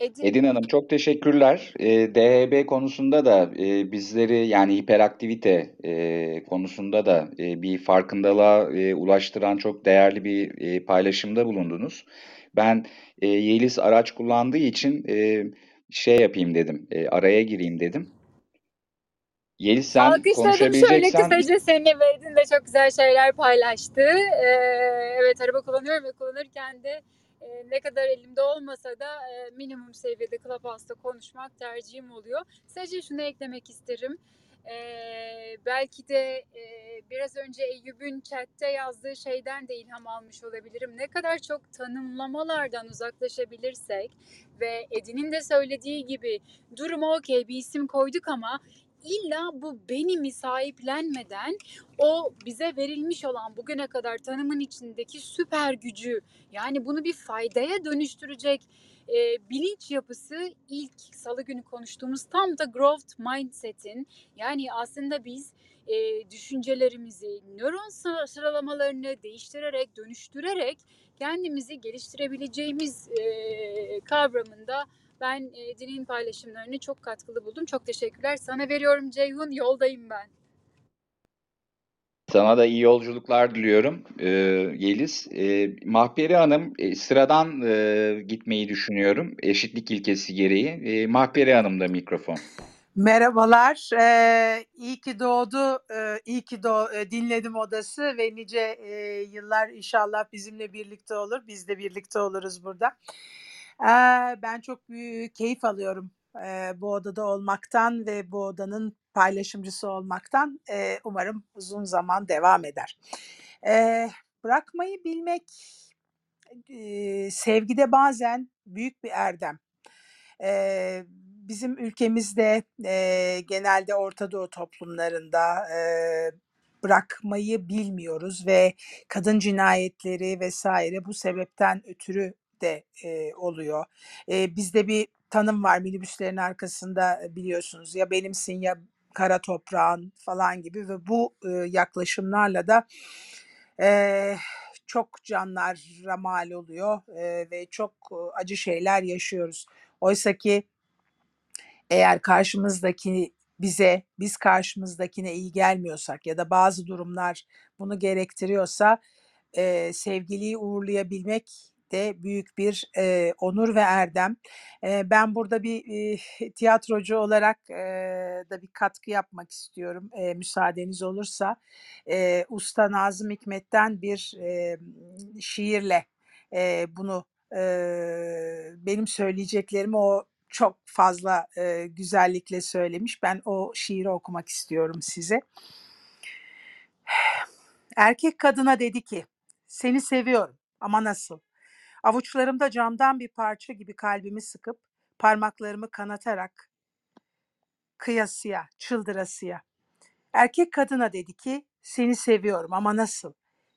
Edin, Edin Hanım çok teşekkürler. Ee, DHB konusunda da e, bizleri yani hiperaktivite e, konusunda da e, bir farkındalığa e, ulaştıran çok değerli bir e, paylaşımda bulundunuz. Ben e, Yeliz araç kullandığı için e, şey yapayım dedim, e, araya gireyim dedim. Yeliz sen Alkışladım şöyle konuşabileceksen kısaca seni ve Edin de çok güzel şeyler paylaştı. Ee, evet araba kullanıyorum ve kullanırken de e, ne kadar elimde olmasa da e, minimum seviyede Clubhouse'da konuşmak tercihim oluyor. Sadece şunu eklemek isterim. Ee, belki de e, biraz önce Eyüp'ün chatte yazdığı şeyden de ilham almış olabilirim. Ne kadar çok tanımlamalardan uzaklaşabilirsek ve Edin'in de söylediği gibi duruma okey bir isim koyduk ama illa bu benimi sahiplenmeden o bize verilmiş olan bugüne kadar tanımın içindeki süper gücü yani bunu bir faydaya dönüştürecek e, bilinç yapısı ilk salı günü konuştuğumuz tam da growth mindset'in yani aslında biz e, düşüncelerimizi, nöron sıra- sıralamalarını değiştirerek, dönüştürerek kendimizi geliştirebileceğimiz e, kavramında ben e, Din'in paylaşımlarını çok katkılı buldum. Çok teşekkürler. Sana veriyorum Ceyhun. Yoldayım ben. Sana da iyi yolculuklar diliyorum e, Yeliz. E, Mahperi Hanım e, sıradan e, gitmeyi düşünüyorum eşitlik ilkesi gereği. E, Mahperi Hanım da mikrofon. Merhabalar. Ee, iyi ki doğdu. Ee, iyi ki doğ e, dinledim odası ve nice e, yıllar inşallah bizimle birlikte olur. Biz de birlikte oluruz burada. Ee, ben çok büyük keyif alıyorum e, bu odada olmaktan ve bu odanın paylaşımcısı olmaktan. E, umarım uzun zaman devam eder. E, bırakmayı bilmek e, sevgide bazen büyük bir erdem. E, bizim ülkemizde e, genelde Orta Doğu toplumlarında e, bırakmayı bilmiyoruz ve kadın cinayetleri vesaire bu sebepten ötürü de e, oluyor. E, bizde bir tanım var minibüslerin arkasında biliyorsunuz ya benimsin ya kara toprağın falan gibi ve bu e, yaklaşımlarla da e, çok canlara mal oluyor e, ve çok e, acı şeyler yaşıyoruz. Oysa ki eğer karşımızdaki bize, biz karşımızdakine iyi gelmiyorsak ya da bazı durumlar bunu gerektiriyorsa e, sevgiliyi uğurlayabilmek de büyük bir e, onur ve erdem. E, ben burada bir e, [LAUGHS] tiyatrocu olarak e, da bir katkı yapmak istiyorum e, müsaadeniz olursa. E, Usta Nazım Hikmet'ten bir e, şiirle e, bunu e, benim söyleyeceklerimi o çok fazla e, güzellikle söylemiş. Ben o şiiri okumak istiyorum size. [SIGHS] Erkek kadına dedi ki, seni seviyorum ama nasıl? Avuçlarımda camdan bir parça gibi kalbimi sıkıp, parmaklarımı kanatarak, kıyasıya, çıldırasıya. Erkek kadına dedi ki, seni seviyorum ama nasıl?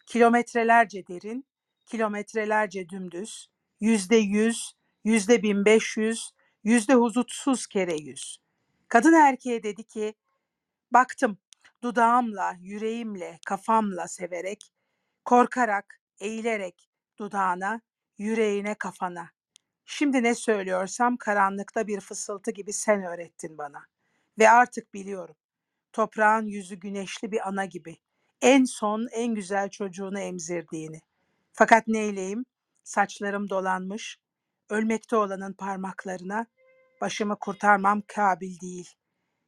Kilometrelerce derin, kilometrelerce dümdüz, yüzde yüz, yüzde bin beş yüz, yüzde huzutsuz kere yüz. Kadın erkeğe dedi ki, baktım dudağımla, yüreğimle, kafamla severek, korkarak, eğilerek dudağına, yüreğine, kafana. Şimdi ne söylüyorsam karanlıkta bir fısıltı gibi sen öğrettin bana. Ve artık biliyorum. Toprağın yüzü güneşli bir ana gibi. En son en güzel çocuğunu emzirdiğini. Fakat neyleyim? Saçlarım dolanmış. Ölmekte olanın parmaklarına başımı kurtarmam kabil değil.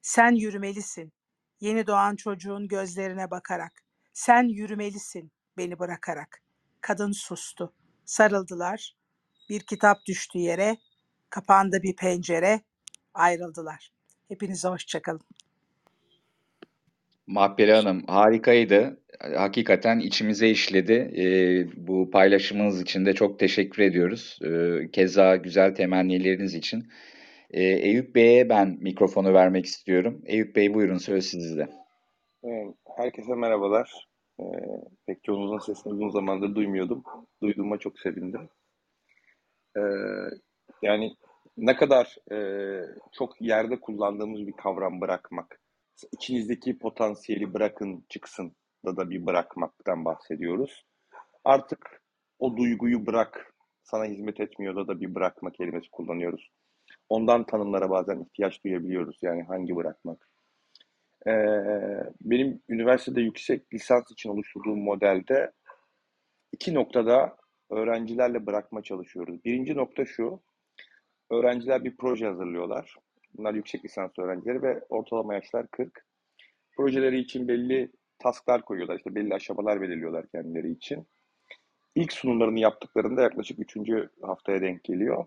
Sen yürümelisin. Yeni doğan çocuğun gözlerine bakarak. Sen yürümelisin beni bırakarak. Kadın sustu. Sarıldılar. Bir kitap düştü yere. Kapandı bir pencere. Ayrıldılar. Hepinize hoşçakalın. Mahpere Hanım harikaydı. Hakikaten içimize işledi. Ee, bu paylaşımınız için de çok teşekkür ediyoruz. Ee, keza güzel temennileriniz için. Ee, Eyüp Bey'e ben mikrofonu vermek istiyorum. Eyüp Bey buyurun söz sizde. Herkese merhabalar. Ee, pek çoğunuzun sesini uzun zamandır duymuyordum. Duyduğuma çok sevindim. Ee, yani ne kadar e, çok yerde kullandığımız bir kavram bırakmak. İçinizdeki potansiyeli bırakın çıksın da da bir bırakmaktan bahsediyoruz. Artık o duyguyu bırak, sana hizmet etmiyor da da bir bırakma kelimesi kullanıyoruz. Ondan tanımlara bazen ihtiyaç duyabiliyoruz. Yani hangi bırakmak? Ee, benim üniversitede yüksek lisans için oluşturduğum modelde iki noktada öğrencilerle bırakma çalışıyoruz. Birinci nokta şu, öğrenciler bir proje hazırlıyorlar. Bunlar yüksek lisans öğrencileri ve ortalama yaşlar 40. Projeleri için belli tasklar koyuyorlar, işte belli aşamalar belirliyorlar kendileri için. İlk sunumlarını yaptıklarında yaklaşık üçüncü haftaya denk geliyor.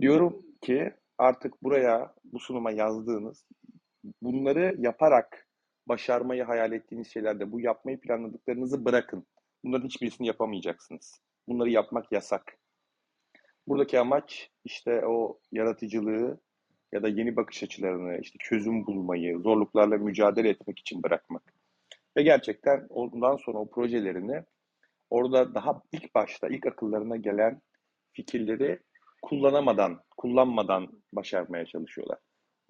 Diyorum ki artık buraya, bu sunuma yazdığınız bunları yaparak başarmayı hayal ettiğiniz şeylerde bu yapmayı planladıklarınızı bırakın. Bunların hiçbirisini yapamayacaksınız. Bunları yapmak yasak. Buradaki amaç işte o yaratıcılığı ya da yeni bakış açılarını, işte çözüm bulmayı, zorluklarla mücadele etmek için bırakmak. Ve gerçekten ondan sonra o projelerini orada daha ilk başta, ilk akıllarına gelen fikirleri kullanamadan, kullanmadan başarmaya çalışıyorlar.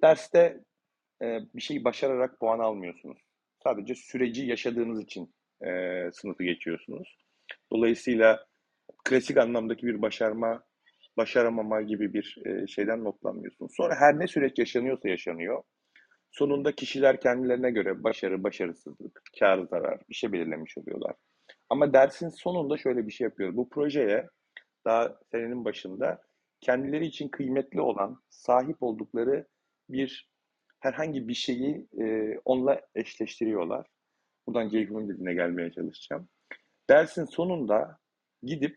Derste e, bir şeyi başararak puan almıyorsunuz. Sadece süreci yaşadığınız için e, sınıfı geçiyorsunuz. Dolayısıyla klasik anlamdaki bir başarma, başaramama gibi bir e, şeyden notlanmıyorsunuz. Sonra her ne süreç yaşanıyorsa yaşanıyor. Sonunda kişiler kendilerine göre başarı, başarısızlık, kar, zarar bir şey belirlemiş oluyorlar. Ama dersin sonunda şöyle bir şey yapıyoruz. Bu projeye daha senenin başında kendileri için kıymetli olan, sahip oldukları bir herhangi bir şeyi e, onunla eşleştiriyorlar. Buradan Ceyhun'un diline gelmeye çalışacağım. Dersin sonunda gidip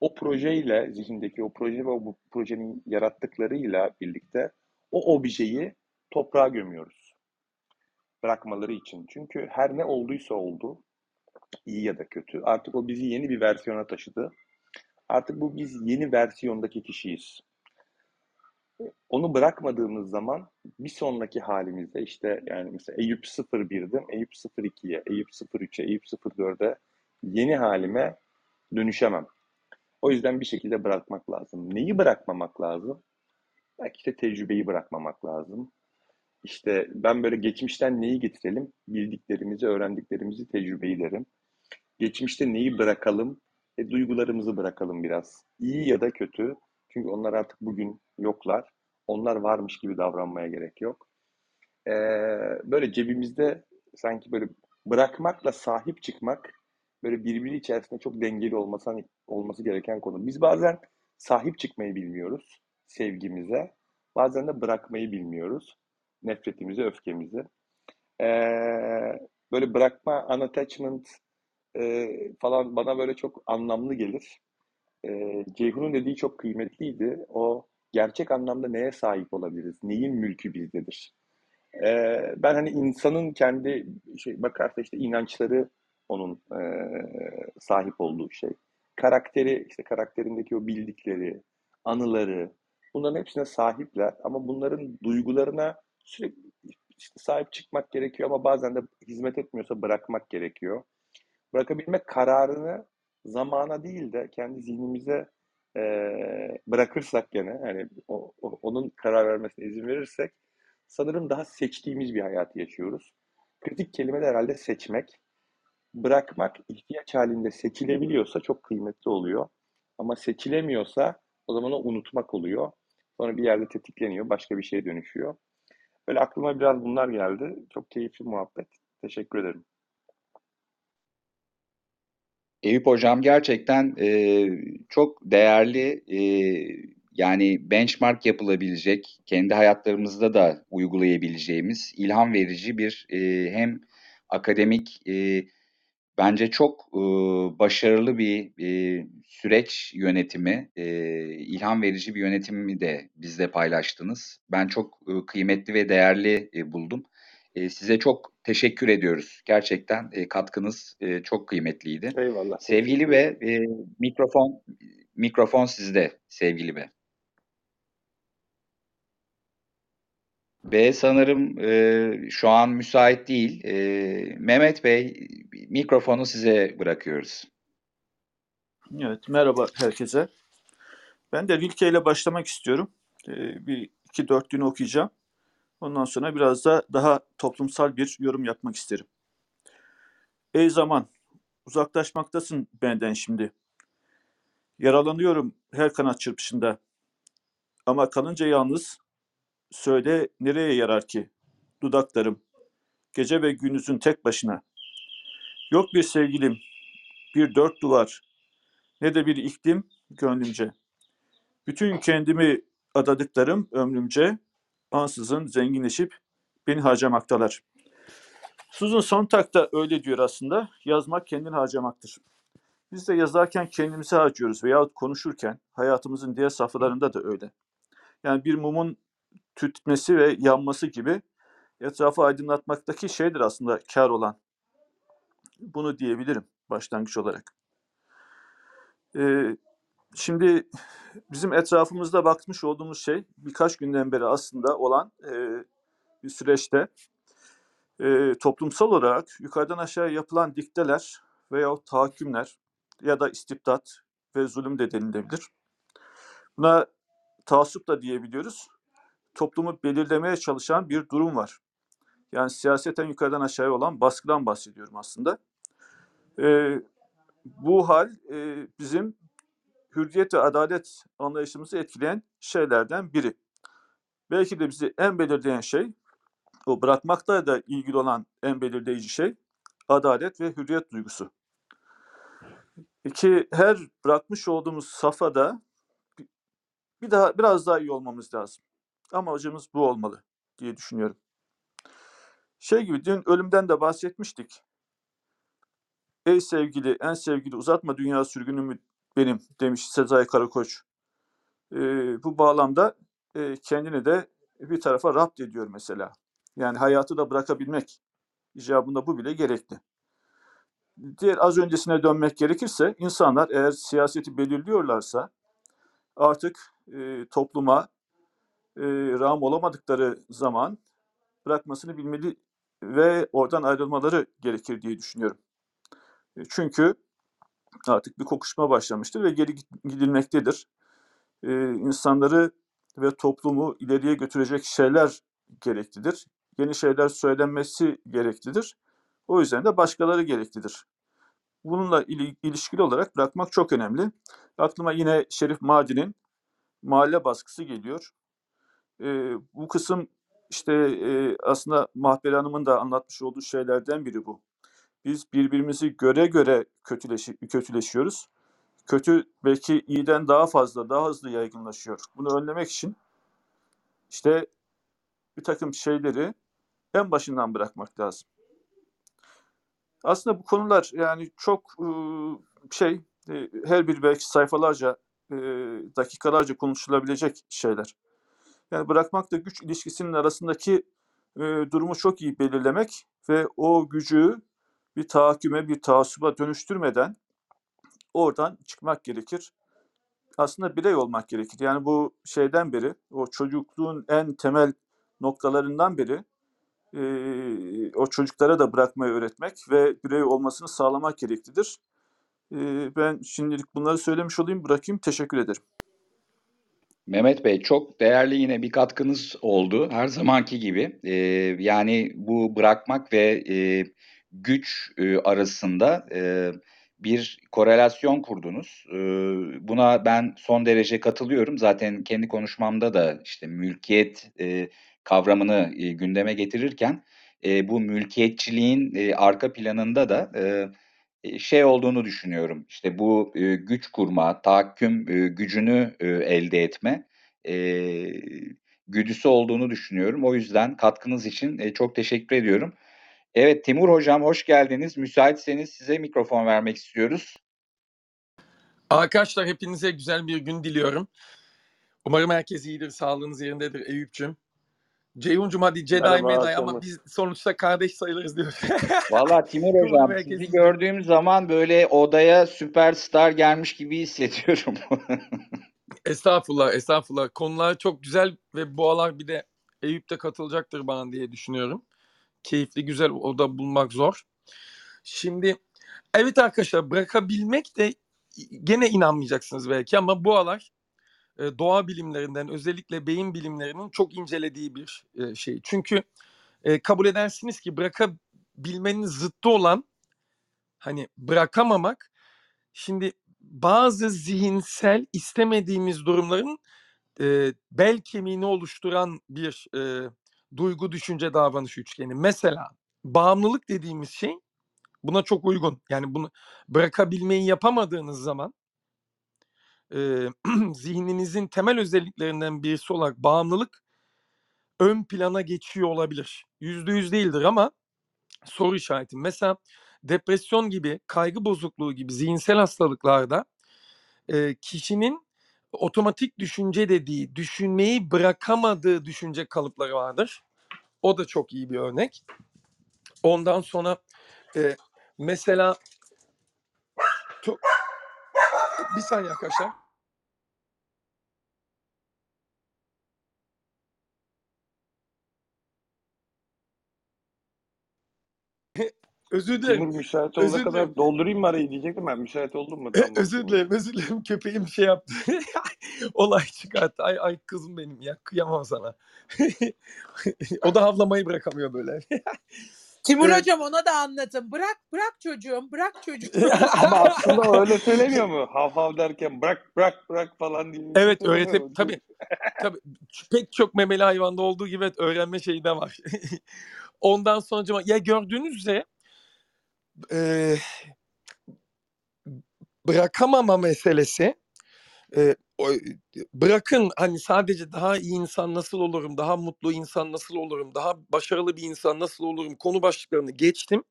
o projeyle, zihnindeki o proje ve o projenin yarattıklarıyla birlikte o objeyi toprağa gömüyoruz. Bırakmaları için. Çünkü her ne olduysa oldu, iyi ya da kötü. Artık o bizi yeni bir versiyona taşıdı. Artık bu biz yeni versiyondaki kişiyiz. Onu bırakmadığımız zaman bir sonraki halimizde işte yani mesela Eyüp 01'dim, Eyüp 02'ye, Eyüp 03'e, Eyüp 04'e yeni halime dönüşemem. O yüzden bir şekilde bırakmak lazım. Neyi bırakmamak lazım? Belki işte tecrübeyi bırakmamak lazım. İşte ben böyle geçmişten neyi getirelim? Bildiklerimizi, öğrendiklerimizi, tecrübeyi derim. Geçmişte neyi bırakalım? E, duygularımızı bırakalım biraz. İyi ya da kötü. Çünkü onlar artık bugün yoklar. Onlar varmış gibi davranmaya gerek yok. Ee, böyle cebimizde sanki böyle bırakmakla sahip çıkmak böyle birbiri içerisinde çok dengeli olması, olması gereken konu. Biz bazen sahip çıkmayı bilmiyoruz sevgimize. Bazen de bırakmayı bilmiyoruz. Nefretimizi, öfkemizi. Ee, böyle bırakma, unattachment e, falan bana böyle çok anlamlı gelir. E, Ceyhun'un dediği çok kıymetliydi. O gerçek anlamda neye sahip olabiliriz? Neyin mülkü bizdedir? E, ben hani insanın kendi şey bakarsa işte inançları onun e, sahip olduğu şey. Karakteri, işte karakterindeki o bildikleri, anıları, bunların hepsine sahipler ama bunların duygularına sürekli işte sahip çıkmak gerekiyor ama bazen de hizmet etmiyorsa bırakmak gerekiyor. Bırakabilmek kararını zamana değil de kendi zihnimize e, bırakırsak gene yani o, o- onun karar vermesine izin verirsek sanırım daha seçtiğimiz bir hayatı yaşıyoruz. Kritik kelime de herhalde seçmek. Bırakmak ihtiyaç halinde seçilebiliyorsa çok kıymetli oluyor. Ama seçilemiyorsa o zaman o unutmak oluyor. Sonra bir yerde tetikleniyor, başka bir şeye dönüşüyor. Böyle aklıma biraz bunlar geldi. Çok keyifli muhabbet. Teşekkür ederim. Eyüp Hocam gerçekten e, çok değerli e, yani benchmark yapılabilecek, kendi hayatlarımızda da uygulayabileceğimiz ilham verici bir e, hem akademik e, bence çok e, başarılı bir e, süreç yönetimi, e, ilham verici bir yönetimi de bizle paylaştınız. Ben çok e, kıymetli ve değerli e, buldum. E, size çok teşekkür ediyoruz. Gerçekten e, katkınız e, çok kıymetliydi. Eyvallah. Sevgili ve e, mikrofon mikrofon sizde sevgili be. B sanırım e, şu an müsait değil. E, Mehmet Bey mikrofonu size bırakıyoruz. Evet, merhaba herkese. Ben de Rilke ile başlamak istiyorum. Ee, bir iki dörtlüğünü okuyacağım. Ondan sonra biraz da daha toplumsal bir yorum yapmak isterim. Ey zaman, uzaklaşmaktasın benden şimdi. Yaralanıyorum her kanat çırpışında. Ama kalınca yalnız, söyle nereye yarar ki? Dudaklarım, gece ve gündüzün tek başına. Yok bir sevgilim, bir dört duvar, ne de bir iklim gönlümce. Bütün kendimi adadıklarım ömrümce ansızın zenginleşip beni harcamaktalar. Susan Sontag da öyle diyor aslında. Yazmak kendini harcamaktır. Biz de yazarken kendimizi harcıyoruz veyahut konuşurken hayatımızın diğer safhalarında da öyle. Yani bir mumun tütmesi ve yanması gibi etrafı aydınlatmaktaki şeydir aslında kar olan. Bunu diyebilirim başlangıç olarak. Ee, şimdi bizim etrafımızda bakmış olduğumuz şey birkaç günden beri aslında olan e, bir süreçte e, toplumsal olarak yukarıdan aşağıya yapılan dikteler veya tahakkümler ya da istibdat ve zulüm de denilebilir. Buna taassup da diyebiliyoruz. Toplumu belirlemeye çalışan bir durum var. Yani siyaseten yukarıdan aşağıya olan baskıdan bahsediyorum aslında. E, bu hal e, bizim hürriyet ve adalet anlayışımızı etkileyen şeylerden biri. Belki de bizi en belirleyen şey, o bırakmakla da ilgili olan en belirleyici şey, adalet ve hürriyet duygusu. Ki her bırakmış olduğumuz safhada bir- daha biraz daha iyi olmamız lazım. Amacımız bu olmalı diye düşünüyorum. Şey gibi dün ölümden de bahsetmiştik. Ey sevgili, en sevgili uzatma dünya sürgünümü benim demiş Sezai Karakoç. Ee, bu bağlamda e, kendini de bir tarafa rapt ediyor mesela. Yani hayatı da bırakabilmek icabında bu bile gerekli. Diğer az öncesine dönmek gerekirse insanlar eğer siyaseti belirliyorlarsa artık e, topluma e, rağm olamadıkları zaman bırakmasını bilmeli ve oradan ayrılmaları gerekir diye düşünüyorum. E, Çünkü artık bir kokuşma başlamıştır ve geri gidilmektedir. E, insanları ve toplumu ileriye götürecek şeyler gereklidir. Yeni şeyler söylenmesi gereklidir. O yüzden de başkaları gereklidir. Bununla ili- ilişkili olarak bırakmak çok önemli. Aklıma yine Şerif Madi'nin mahalle baskısı geliyor. Ee, bu kısım işte e, aslında Mahperi Hanım'ın da anlatmış olduğu şeylerden biri bu. Biz birbirimizi göre göre kötüleşi, kötüleşiyoruz. Kötü belki iyiden daha fazla, daha hızlı yaygınlaşıyor. Bunu önlemek için işte bir takım şeyleri en başından bırakmak lazım. Aslında bu konular yani çok şey, e, her biri belki sayfalarca, e, dakikalarca konuşulabilecek şeyler. Yani bırakmakla güç ilişkisinin arasındaki durumu çok iyi belirlemek ve o gücü bir tahakküme, bir taassuba dönüştürmeden oradan çıkmak gerekir. Aslında birey olmak gerekir. Yani bu şeyden beri, o çocukluğun en temel noktalarından biri e, o çocuklara da bırakmayı öğretmek ve birey olmasını sağlamak gereklidir. E, ben şimdilik bunları söylemiş olayım, bırakayım. Teşekkür ederim. Mehmet Bey çok değerli yine bir katkınız oldu her zamanki gibi. Ee, yani bu bırakmak ve e, güç e, arasında e, bir korelasyon kurdunuz. Ee, buna ben son derece katılıyorum. Zaten kendi konuşmamda da işte mülkiyet e, kavramını e, gündeme getirirken e, bu mülkiyetçiliğin e, arka planında da e, e, şey olduğunu düşünüyorum. İşte bu e, güç kurma, tahakküm e, gücünü e, elde etme e, güdüsü olduğunu düşünüyorum. O yüzden katkınız için e, çok teşekkür ediyorum. Evet Timur Hocam hoş geldiniz. Müsaitseniz size mikrofon vermek istiyoruz. Arkadaşlar hepinize güzel bir gün diliyorum. Umarım herkes iyidir, sağlığınız yerindedir Eyüp'cüm. Ceyhun'cum hadi Jedi Merhaba, Meday ama biz sonuçta kardeş sayılırız diyor. [LAUGHS] Valla Timur Hocam sizi gördüğüm zaman böyle odaya süperstar gelmiş gibi hissediyorum. [LAUGHS] Estağfurullah, estağfurullah. Konular çok güzel ve bu aralar bir de Eyüp de katılacaktır bana diye düşünüyorum. Keyifli, güzel oda bulmak zor. Şimdi evet arkadaşlar bırakabilmek de gene inanmayacaksınız belki ama bu aralar e, doğa bilimlerinden özellikle beyin bilimlerinin çok incelediği bir e, şey. Çünkü e, kabul edersiniz ki bırakabilmenin zıttı olan hani bırakamamak şimdi bazı zihinsel istemediğimiz durumların e, bel kemiğini oluşturan bir e, duygu düşünce davranış üçgeni. Mesela bağımlılık dediğimiz şey buna çok uygun. Yani bunu bırakabilmeyi yapamadığınız zaman e, [CLEARS THROAT] zihninizin temel özelliklerinden birisi olarak bağımlılık ön plana geçiyor olabilir. Yüzde yüz değildir ama soru işareti. Mesela depresyon gibi, kaygı bozukluğu gibi zihinsel hastalıklarda e, kişinin otomatik düşünce dediği, düşünmeyi bırakamadığı düşünce kalıpları vardır. O da çok iyi bir örnek. Ondan sonra e, mesela to- bir saniye arkadaşlar. Özür dilerim. Timur müsait olana Özür kadar dilerim. doldurayım mı arayı diyecektim ben. Müsait oldun mu? E, Tam özür dilerim, özür dilerim. Köpeğim şey yaptı. [LAUGHS] Olay çıkarttı. Ay ay kızım benim ya. Kıyamam sana. [LAUGHS] o da havlamayı bırakamıyor böyle. [LAUGHS] Timur Evet. hocam ona da anlatın. Bırak bırak çocuğum bırak çocuğum. Ama aslında öyle söylemiyor mu? Hav hav derken bırak bırak bırak falan diye. şey evet öğretip tabii tabii pek çok memeli hayvanda olduğu gibi evet, öğrenme şeyi de var. Ondan sonra ya gördüğünüz üzere e, bırakamama meselesi e, bırakın hani sadece daha iyi insan nasıl olurum, daha mutlu insan nasıl olurum, daha başarılı bir insan nasıl olurum konu başlıklarını geçtim.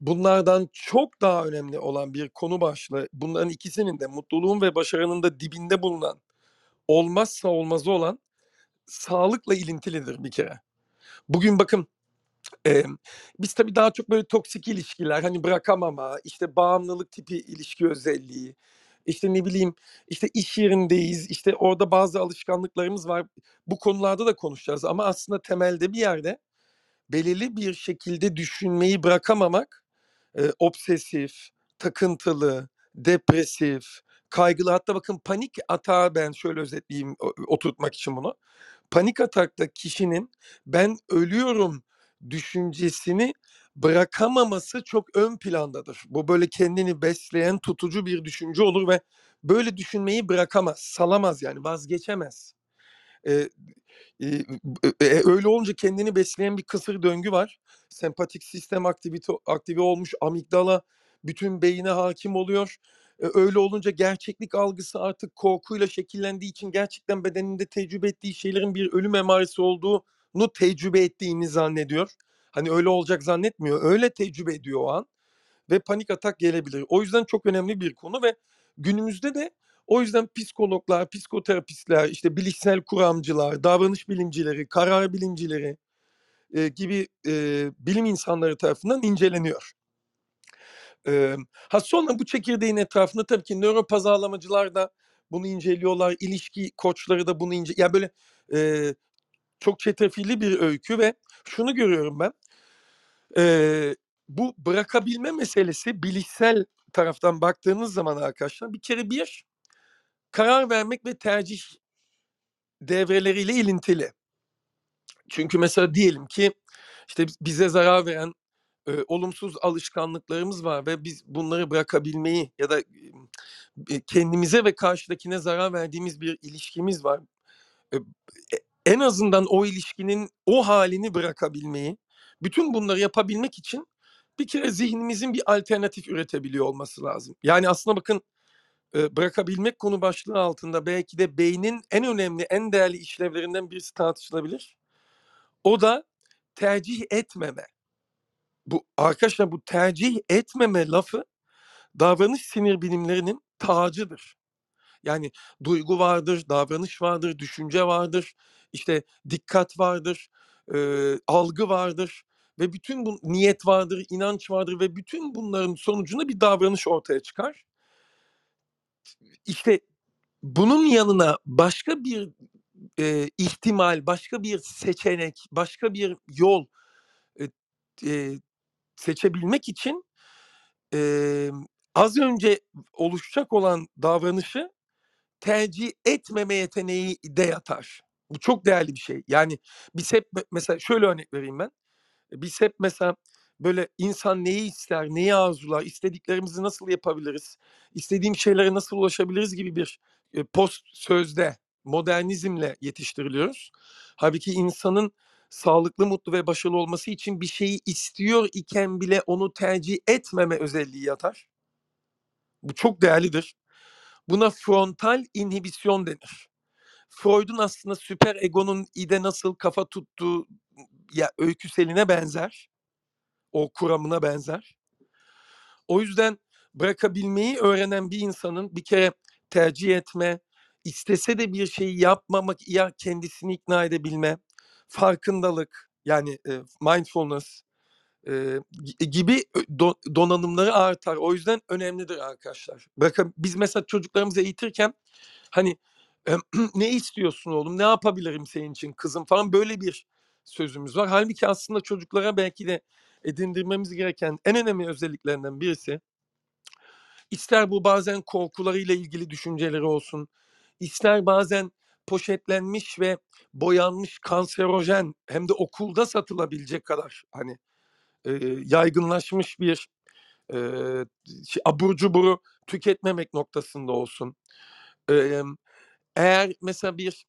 Bunlardan çok daha önemli olan bir konu başlığı, bunların ikisinin de mutluluğun ve başarının da dibinde bulunan, olmazsa olmazı olan sağlıkla ilintilidir bir kere. Bugün bakın e, biz tabii daha çok böyle toksik ilişkiler, hani bırakamama, işte bağımlılık tipi ilişki özelliği, işte ne bileyim işte iş yerindeyiz işte orada bazı alışkanlıklarımız var. Bu konularda da konuşacağız ama aslında temelde bir yerde belirli bir şekilde düşünmeyi bırakamamak e, obsesif, takıntılı, depresif, kaygılı hatta bakın panik atağı ben şöyle özetleyeyim oturtmak için bunu. Panik atakta kişinin ben ölüyorum düşüncesini bırakamaması çok ön plandadır. Bu böyle kendini besleyen tutucu bir düşünce olur ve böyle düşünmeyi bırakamaz, salamaz yani vazgeçemez. Eee, e, e, öyle olunca kendini besleyen bir kısır döngü var. Sempatik sistem aktivite aktive olmuş, amigdala bütün beyine hakim oluyor. E, öyle olunca gerçeklik algısı artık korkuyla şekillendiği için gerçekten bedeninde tecrübe ettiği şeylerin bir ölüm emaresi olduğunu tecrübe ettiğini zannediyor. Hani öyle olacak zannetmiyor. Öyle tecrübe ediyor o an ve panik atak gelebilir. O yüzden çok önemli bir konu ve günümüzde de o yüzden psikologlar, psikoterapistler, işte bilişsel kuramcılar, davranış bilimcileri, karar bilimcileri e, gibi e, bilim insanları tarafından inceleniyor. E, ha sonra bu çekirdeğin etrafında tabii ki nöropazarlamacılar da bunu inceliyorlar, ilişki koçları da bunu ince, ya böyle e, çok çetrefilli bir öykü ve şunu görüyorum ben. E, bu bırakabilme meselesi bilişsel taraftan baktığınız zaman arkadaşlar bir kere bir karar vermek ve tercih devreleriyle ilintili. Çünkü mesela diyelim ki işte bize zarar veren e, olumsuz alışkanlıklarımız var ve biz bunları bırakabilmeyi ya da e, kendimize ve karşıdakine zarar verdiğimiz bir ilişkimiz var. E, en azından o ilişkinin o halini bırakabilmeyi, bütün bunları yapabilmek için bir kere zihnimizin bir alternatif üretebiliyor olması lazım. Yani aslında bakın bırakabilmek konu başlığı altında belki de beynin en önemli, en değerli işlevlerinden birisi tartışılabilir. O da tercih etmeme. Bu arkadaşlar bu tercih etmeme lafı davranış sinir bilimlerinin tacıdır. Yani duygu vardır, davranış vardır, düşünce vardır, işte dikkat vardır, e, algı vardır ve bütün bu niyet vardır, inanç vardır ve bütün bunların sonucunda bir davranış ortaya çıkar. İşte bunun yanına başka bir e, ihtimal, başka bir seçenek, başka bir yol e, seçebilmek için e, az önce oluşacak olan davranışı tercih etmeme yeteneği de yatar. Bu çok değerli bir şey. Yani biz hep mesela şöyle örnek vereyim ben. Biz hep mesela böyle insan neyi ister, neyi arzular, istediklerimizi nasıl yapabiliriz, istediğim şeylere nasıl ulaşabiliriz gibi bir e, post sözde modernizmle yetiştiriliyoruz. Halbuki insanın sağlıklı, mutlu ve başarılı olması için bir şeyi istiyor iken bile onu tercih etmeme özelliği yatar. Bu çok değerlidir. Buna frontal inhibisyon denir. Freud'un aslında süper egonun ide nasıl kafa tuttuğu ya öyküseline benzer. O kuramına benzer. O yüzden bırakabilmeyi öğrenen bir insanın bir kere tercih etme, istese de bir şeyi yapmamak ya kendisini ikna edebilme, farkındalık yani e, mindfulness e, gibi do, donanımları artar. O yüzden önemlidir arkadaşlar. Bakın biz mesela çocuklarımızı eğitirken hani [CLEARS THROAT] ne istiyorsun oğlum, ne yapabilirim senin için kızım falan böyle bir sözümüz var. Halbuki aslında çocuklara belki de edindirmemiz gereken en önemli özelliklerinden birisi ister bu bazen korkularıyla ilgili düşünceleri olsun, ister bazen poşetlenmiş ve boyanmış kanserojen hem de okulda satılabilecek kadar hani e, yaygınlaşmış bir e, şey, abur cuburu tüketmemek noktasında olsun. E, eğer mesela bir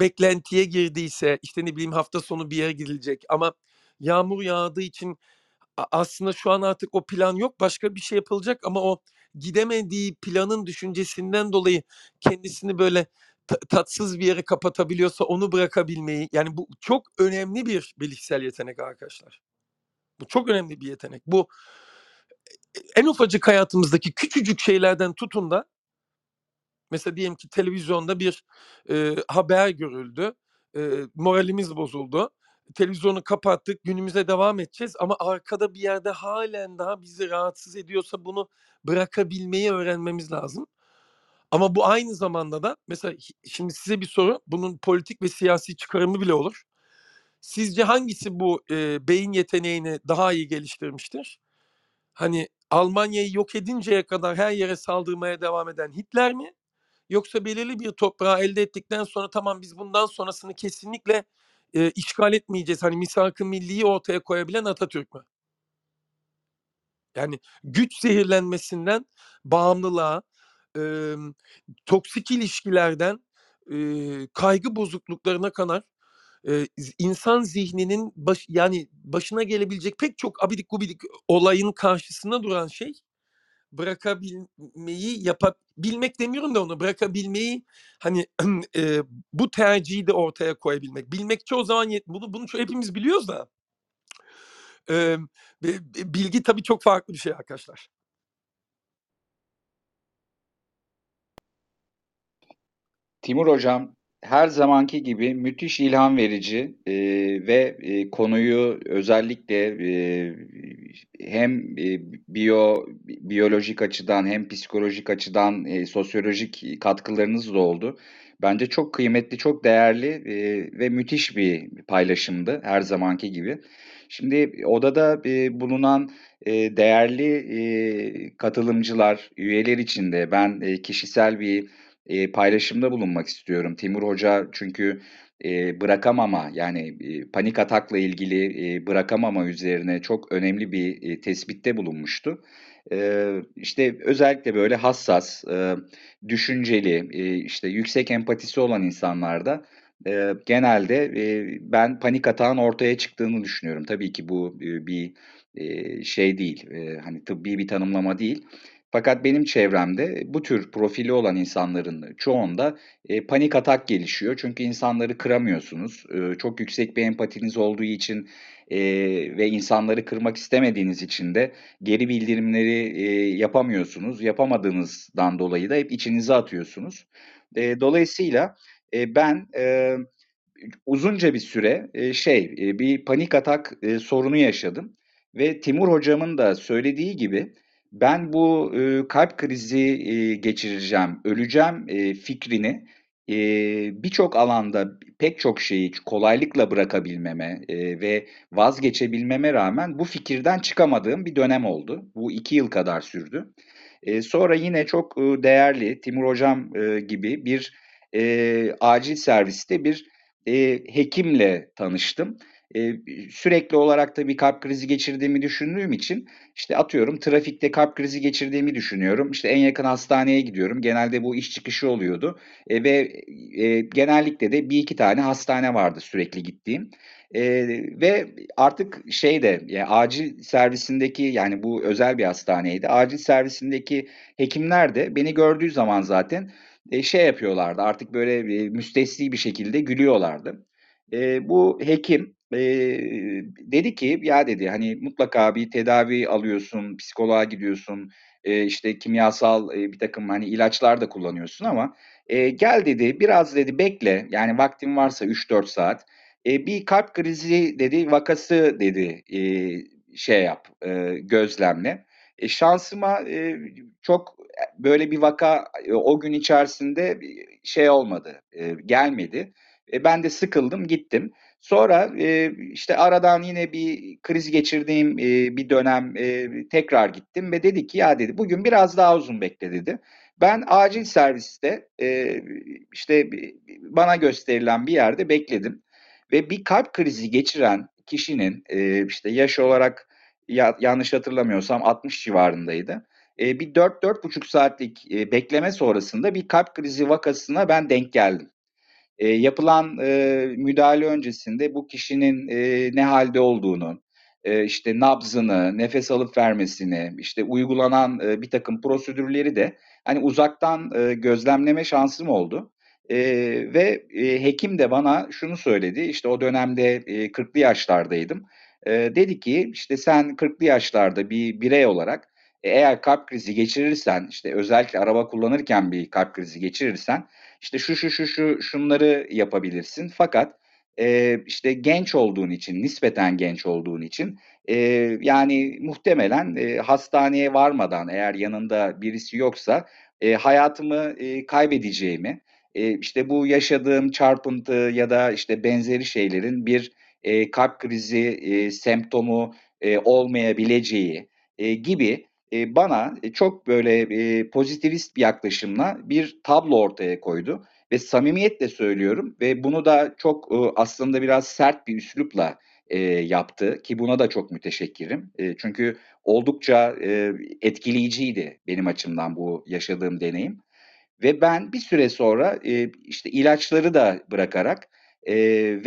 beklentiye girdiyse işte ne bileyim hafta sonu bir yere gidilecek ama yağmur yağdığı için aslında şu an artık o plan yok başka bir şey yapılacak ama o gidemediği planın düşüncesinden dolayı kendisini böyle ta- tatsız bir yere kapatabiliyorsa onu bırakabilmeyi yani bu çok önemli bir bilişsel yetenek arkadaşlar. Bu çok önemli bir yetenek. Bu en ufacık hayatımızdaki küçücük şeylerden tutun da mesela diyelim ki televizyonda bir e, haber görüldü. E, moralimiz bozuldu. Televizyonu kapattık, günümüze devam edeceğiz ama arkada bir yerde halen daha bizi rahatsız ediyorsa bunu bırakabilmeyi öğrenmemiz lazım. Ama bu aynı zamanda da mesela şimdi size bir soru. Bunun politik ve siyasi çıkarımı bile olur. Sizce hangisi bu e, beyin yeteneğini daha iyi geliştirmiştir? Hani Almanya'yı yok edinceye kadar her yere saldırmaya devam eden Hitler mi? Yoksa belirli bir toprağı elde ettikten sonra tamam biz bundan sonrasını kesinlikle e, işgal etmeyeceğiz. Hani misak-ı milliyi ortaya koyabilen Atatürk mü? Yani güç zehirlenmesinden bağımlılığa, e, toksik ilişkilerden e, kaygı bozukluklarına kadar e, insan zihninin baş, yani başına gelebilecek pek çok abidik gubidik olayın karşısında duran şey bırakabilmeyi yapabilmek demiyorum da onu bırakabilmeyi hani [CLEARS THROAT] e, bu tercihi de ortaya koyabilmek. Bilmek çoğu zaman yet bunu bunu hepimiz biliyoruz da e, bi- bi- bilgi tabii çok farklı bir şey arkadaşlar. Timur Hocam her zamanki gibi müthiş ilham verici e, ve e, konuyu özellikle e, hem e, biyo biyolojik açıdan hem psikolojik açıdan e, sosyolojik katkılarınız da oldu. Bence çok kıymetli, çok değerli e, ve müthiş bir paylaşımdı her zamanki gibi. Şimdi odada e, bulunan e, değerli e, katılımcılar, üyeler için de ben e, kişisel bir e, paylaşımda bulunmak istiyorum. Timur Hoca çünkü e, bırakamama yani e, panik atakla ilgili e, bırakamama üzerine çok önemli bir e, tespitte bulunmuştu. E, işte özellikle böyle hassas, e, düşünceli, e, işte yüksek empatisi olan insanlarda e, genelde e, ben panik atağın ortaya çıktığını düşünüyorum. Tabii ki bu e, bir e, şey değil, e, hani tıbbi bir tanımlama değil. Fakat benim çevremde bu tür profili olan insanların çoğunda e, panik atak gelişiyor. Çünkü insanları kıramıyorsunuz. E, çok yüksek bir empatiniz olduğu için e, ve insanları kırmak istemediğiniz için de geri bildirimleri e, yapamıyorsunuz. Yapamadığınızdan dolayı da hep içinize atıyorsunuz. E, dolayısıyla e, ben e, uzunca bir süre e, şey e, bir panik atak e, sorunu yaşadım ve Timur hocamın da söylediği gibi ben bu e, kalp krizi e, geçireceğim, öleceğim e, fikrini e, birçok alanda pek çok şeyi kolaylıkla bırakabilmeme e, ve vazgeçebilmeme rağmen bu fikirden çıkamadığım bir dönem oldu. Bu iki yıl kadar sürdü. E, sonra yine çok e, değerli Timur hocam e, gibi bir e, acil serviste bir e, hekimle tanıştım. E, sürekli olarak da bir kalp krizi geçirdiğimi düşündüğüm için işte atıyorum trafikte kalp krizi geçirdiğimi düşünüyorum. İşte en yakın hastaneye gidiyorum. Genelde bu iş çıkışı oluyordu. E, ve e, genellikle de bir iki tane hastane vardı sürekli gittiğim. E, ve artık şeyde yani acil servisindeki yani bu özel bir hastaneydi. Acil servisindeki hekimler de beni gördüğü zaman zaten e, şey yapıyorlardı artık böyle e, müstesni bir şekilde gülüyorlardı. E, bu hekim e, dedi ki ya dedi hani mutlaka bir tedavi alıyorsun, psikoloğa gidiyorsun, e, işte kimyasal e, bir takım hani ilaçlar da kullanıyorsun ama e, gel dedi biraz dedi bekle yani vaktin varsa 3-4 saat e, bir kalp krizi dedi vakası dedi e, şey yap e, gözlemle. E, şansıma e, çok böyle bir vaka e, o gün içerisinde şey olmadı, e, gelmedi. E, ben de sıkıldım, gittim. Sonra e, işte aradan yine bir kriz geçirdiğim e, bir dönem e, tekrar gittim ve dedi ki ya dedi bugün biraz daha uzun bekle dedi. Ben acil serviste e, işte bana gösterilen bir yerde bekledim ve bir kalp krizi geçiren kişinin e, işte yaş olarak ya, yanlış hatırlamıyorsam 60 civarındaydı. E, bir 4-4,5 saatlik e, bekleme sonrasında bir kalp krizi vakasına ben denk geldim. E, yapılan e, müdahale öncesinde bu kişinin e, ne halde olduğunu, e, işte nabzını, nefes alıp vermesini, işte uygulanan e, bir takım prosedürleri de hani uzaktan e, gözlemleme şansım oldu. E, ve e, hekim de bana şunu söyledi, işte o dönemde e, 40'lı yaşlardaydım. E, dedi ki işte sen 40'lı yaşlarda bir birey olarak eğer kalp krizi geçirirsen, işte özellikle araba kullanırken bir kalp krizi geçirirsen işte şu şu şu şu şunları yapabilirsin. Fakat e, işte genç olduğun için, nispeten genç olduğun için Eee, yani muhtemelen, eee, hastaneye varmadan eğer yanında birisi yoksa, eee, hayatımı, eee, kaybedeceğimi, eee, işte bu yaşadığım çarpıntı ya da işte benzeri şeylerin bir, eee, kalp krizi, eee, semptomu, eee, olmayabileceği, eee, gibi, eee, bana, eee, çok böyle, eee, pozitivist bir yaklaşımla bir tablo ortaya koydu. Ve samimiyetle söylüyorum ve bunu da çok, aslında biraz sert bir üslupla, yaptı. Ki buna da çok müteşekkirim. Çünkü oldukça, etkileyiciydi benim açımdan bu yaşadığım deneyim. Ve ben bir süre sonra, işte ilaçları da bırakarak,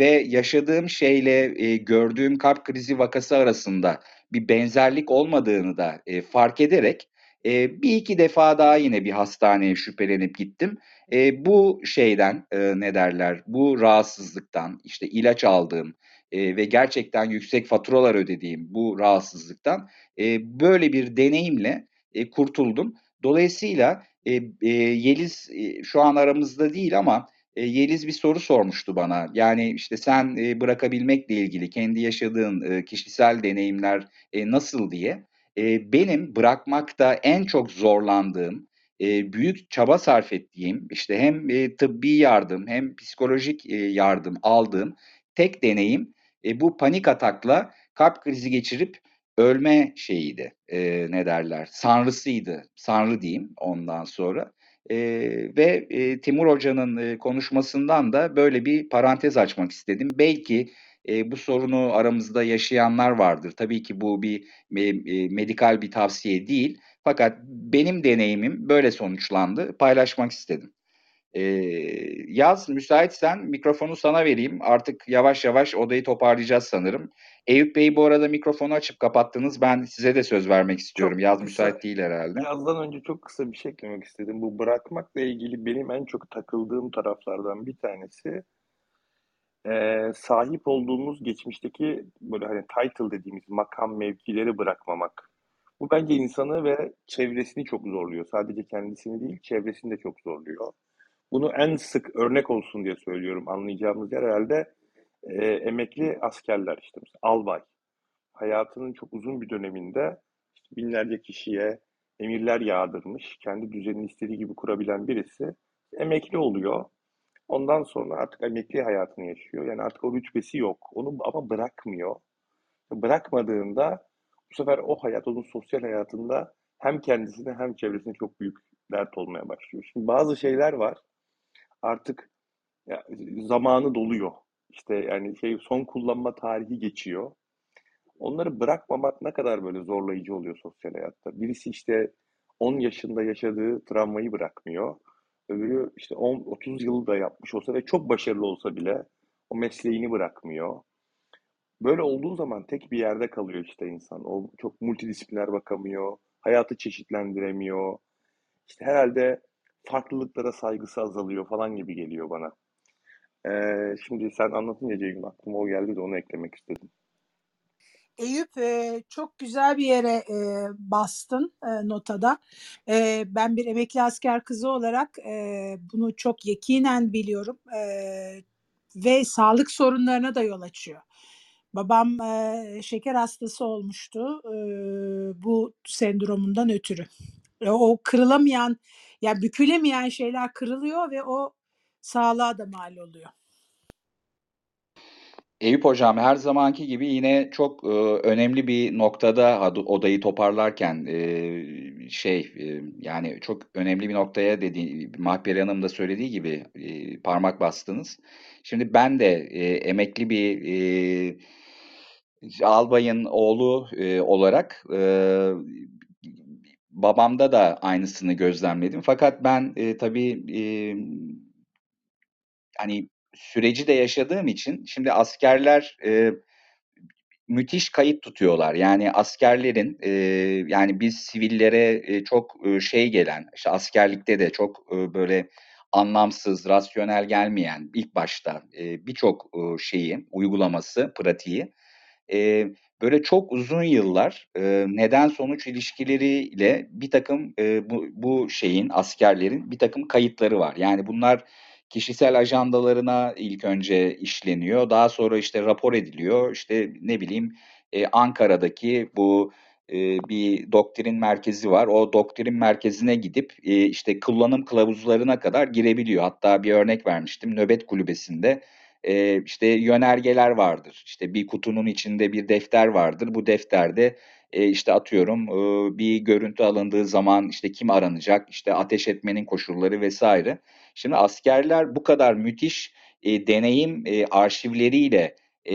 ve yaşadığım şeyle, gördüğüm kalp krizi vakası arasında bir benzerlik olmadığını da, eee, fark ederek, eee, 1-2 defa daha yine bir hastaneye şüphelenip gittim. Eee, bu şeyden, eee, ne derler, bu rahatsızlıktan, işte ilaç aldığım, eee, ve gerçekten yüksek faturalar ödediğim bu rahatsızlıktan, eee, böyle bir deneyimle, eee, kurtuldum. Dolayısıyla, eee, eee, Yeliz, eee, şu an aramızda değil ama, eee, Yeliz bir soru sormuştu bana. Yani, işte, sen, eee, bırakabilmekle ilgili kendi yaşadığın, eee, kişisel deneyimler, eee, nasıl diye. Benim bırakmakta en çok zorlandığım, büyük çaba sarf ettiğim, işte hem, tıbbi yardım hem psikolojik, yardım aldığım tek deneyim, bu panik atakla kalp krizi geçirip ölme şeyiydi, eee, ne derler, sanrısıydı, sanrı diyeyim ondan sonra. Eee, ve, eee, Timur Hoca'nın, eee, konuşmasından da böyle bir parantez açmak istedim. Belki, eee, bu sorunu aramızda yaşayanlar vardır. Tabii ki bu bir me eee, medikal bir tavsiye değil fakat benim deneyimim böyle sonuçlandı, paylaşmak istedim. Eee, Yaz, müsaitsen mikrofonu sana vereyim. Artık yavaş yavaş odayı toparlayacağız sanırım. Eyüp Bey bu arada mikrofonu açıp kapattınız. Ben size de söz vermek istiyorum. Çok Yaz kısa, müsait değil herhâlde. Yazdan önce çok kısa bir şey eklemek istedim. Bu bırakmakla ilgili benim en çok takıldığım taraflardan bir tanesi, eee, sahip olduğumuz geçmişteki böyle hani title dediğimiz makam, mevkileri bırakmamak. Bu bence insanı ve çevresini çok zorluyor. Sadece kendisini değil, çevresini de çok zorluyor. Bunu en sık örnek olsun diye söylüyorum. Anlayacağımız yer herhâlde, eee, emekli askerler işte albay. Hayatının çok uzun bir döneminde işte binlerce kişiye emirler yağdırmış, kendi düzenini istediği gibi kurabilen birisi emekli oluyor. Ondan sonra artık emekli hayatını yaşıyor. Yani artık o rütbesi yok. Onu ama bırakmıyor. Bırakmadığında bu sefer o hayat onun sosyal hayatında hem kendisine hem çevresine çok büyük dert olmaya başlıyor. Şimdi bazı şeyler var, artık ya zamanı doluyor. İşte yani şey son kullanma tarihi geçiyor. Onları bırakmamak ne kadar böyle zorlayıcı oluyor sosyal hayatta. Birisi işte 10 yaşında yaşadığı travmayı bırakmıyor. Öbürü işte 10-30 yıl da yapmış olsa ve çok başarılı olsa bile o mesleğini bırakmıyor. Böyle olduğu zaman tek bir yerde kalıyor işte insan. O çok multidisipliner bakamıyor, hayatı çeşitlendiremiyor. İşte herhâlde farklılıklara saygısı azalıyor falan gibi geliyor bana. Eee, şimdi sen anlatınca Ceyhun aklıma o geldi de onu eklemek istedim. Eyüp, çok güzel bir yere, bastın, notada. Ben bir emekli asker kızı olarak, bunu çok yakinen biliyorum, ve sağlık sorunlarına da yol açıyor. Babam, şeker hastası olmuştu, bu sendromundan ötürü. O kırılamayan, ya bükülemeyen şeyler kırılıyor ve o sağlığa da mal oluyor. Eyüp Hocam her zamanki gibi yine çok, ııı, önemli bir noktada odayı toparlarken, eee, şey, eee, yani çok önemli bir noktaya dediği Mahperi Hanım'ın da söylediği gibi, eee, parmak bastınız. Şimdi ben de, eee, emekli bir, eee, albayın oğlu, eee, olarak, eee, babamda da aynısını gözlemledim. Fakat ben, eee, tabii, emm, hani süreci de yaşadığım için şimdi askerler, eee, müthiş kayıt tutuyorlar. Yani askerlerin, eee, yani biz sivillere, eee, çok, ııı, şey gelen, işte askerlikte de çok, ııı, böyle anlamsız, rasyonel gelmeyen ilk başta, eee, birçok, ııı, şeyi, uygulaması, pratiği, eee, böyle çok uzun yıllar, eee, neden sonuç ilişkileriyle birtakım, eee, bu bu şeyin, askerlerin birtakım kayıtları var. Yani bunlar kişisel ajandalarına ilk önce işleniyor. Daha sonra işte rapor ediliyor. İşte ne bileyim, e, Ankara'daki bu e, bir doktrin merkezi var. O doktrin merkezine gidip e, işte kullanım kılavuzlarına kadar girebiliyor. Hatta bir örnek vermiştim. Nöbet kulübesinde e, işte yönergeler vardır. İşte bir kutunun içinde bir defter vardır. Bu defterde e, işte atıyorum e, bir görüntü alındığı zaman işte kim aranacak, işte ateş etmenin koşulları vesaire. Şimdi askerler bu kadar müthiş e, deneyim e, arşivleriyle e,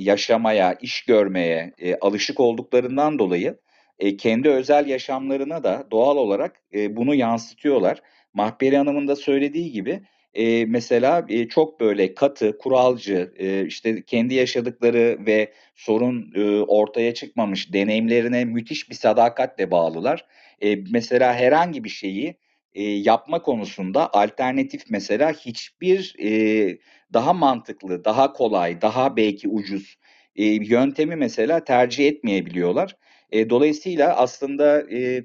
yaşamaya, iş görmeye e, alışık olduklarından dolayı e, kendi özel yaşamlarına da doğal olarak e, bunu yansıtıyorlar. Mahperi Hanım'ın da söylediği gibi e, mesela e, çok böyle katı, kuralcı, e, işte kendi yaşadıkları ve sorun e, ortaya çıkmamış deneyimlerine müthiş bir sadakatle bağlılar. E, mesela herhangi bir şeyi e, yapma konusunda alternatif mesela hiçbir e, daha mantıklı, daha kolay, daha belki ucuz e, yöntemi mesela tercih etmeyebiliyorlar. E, dolayısıyla aslında e,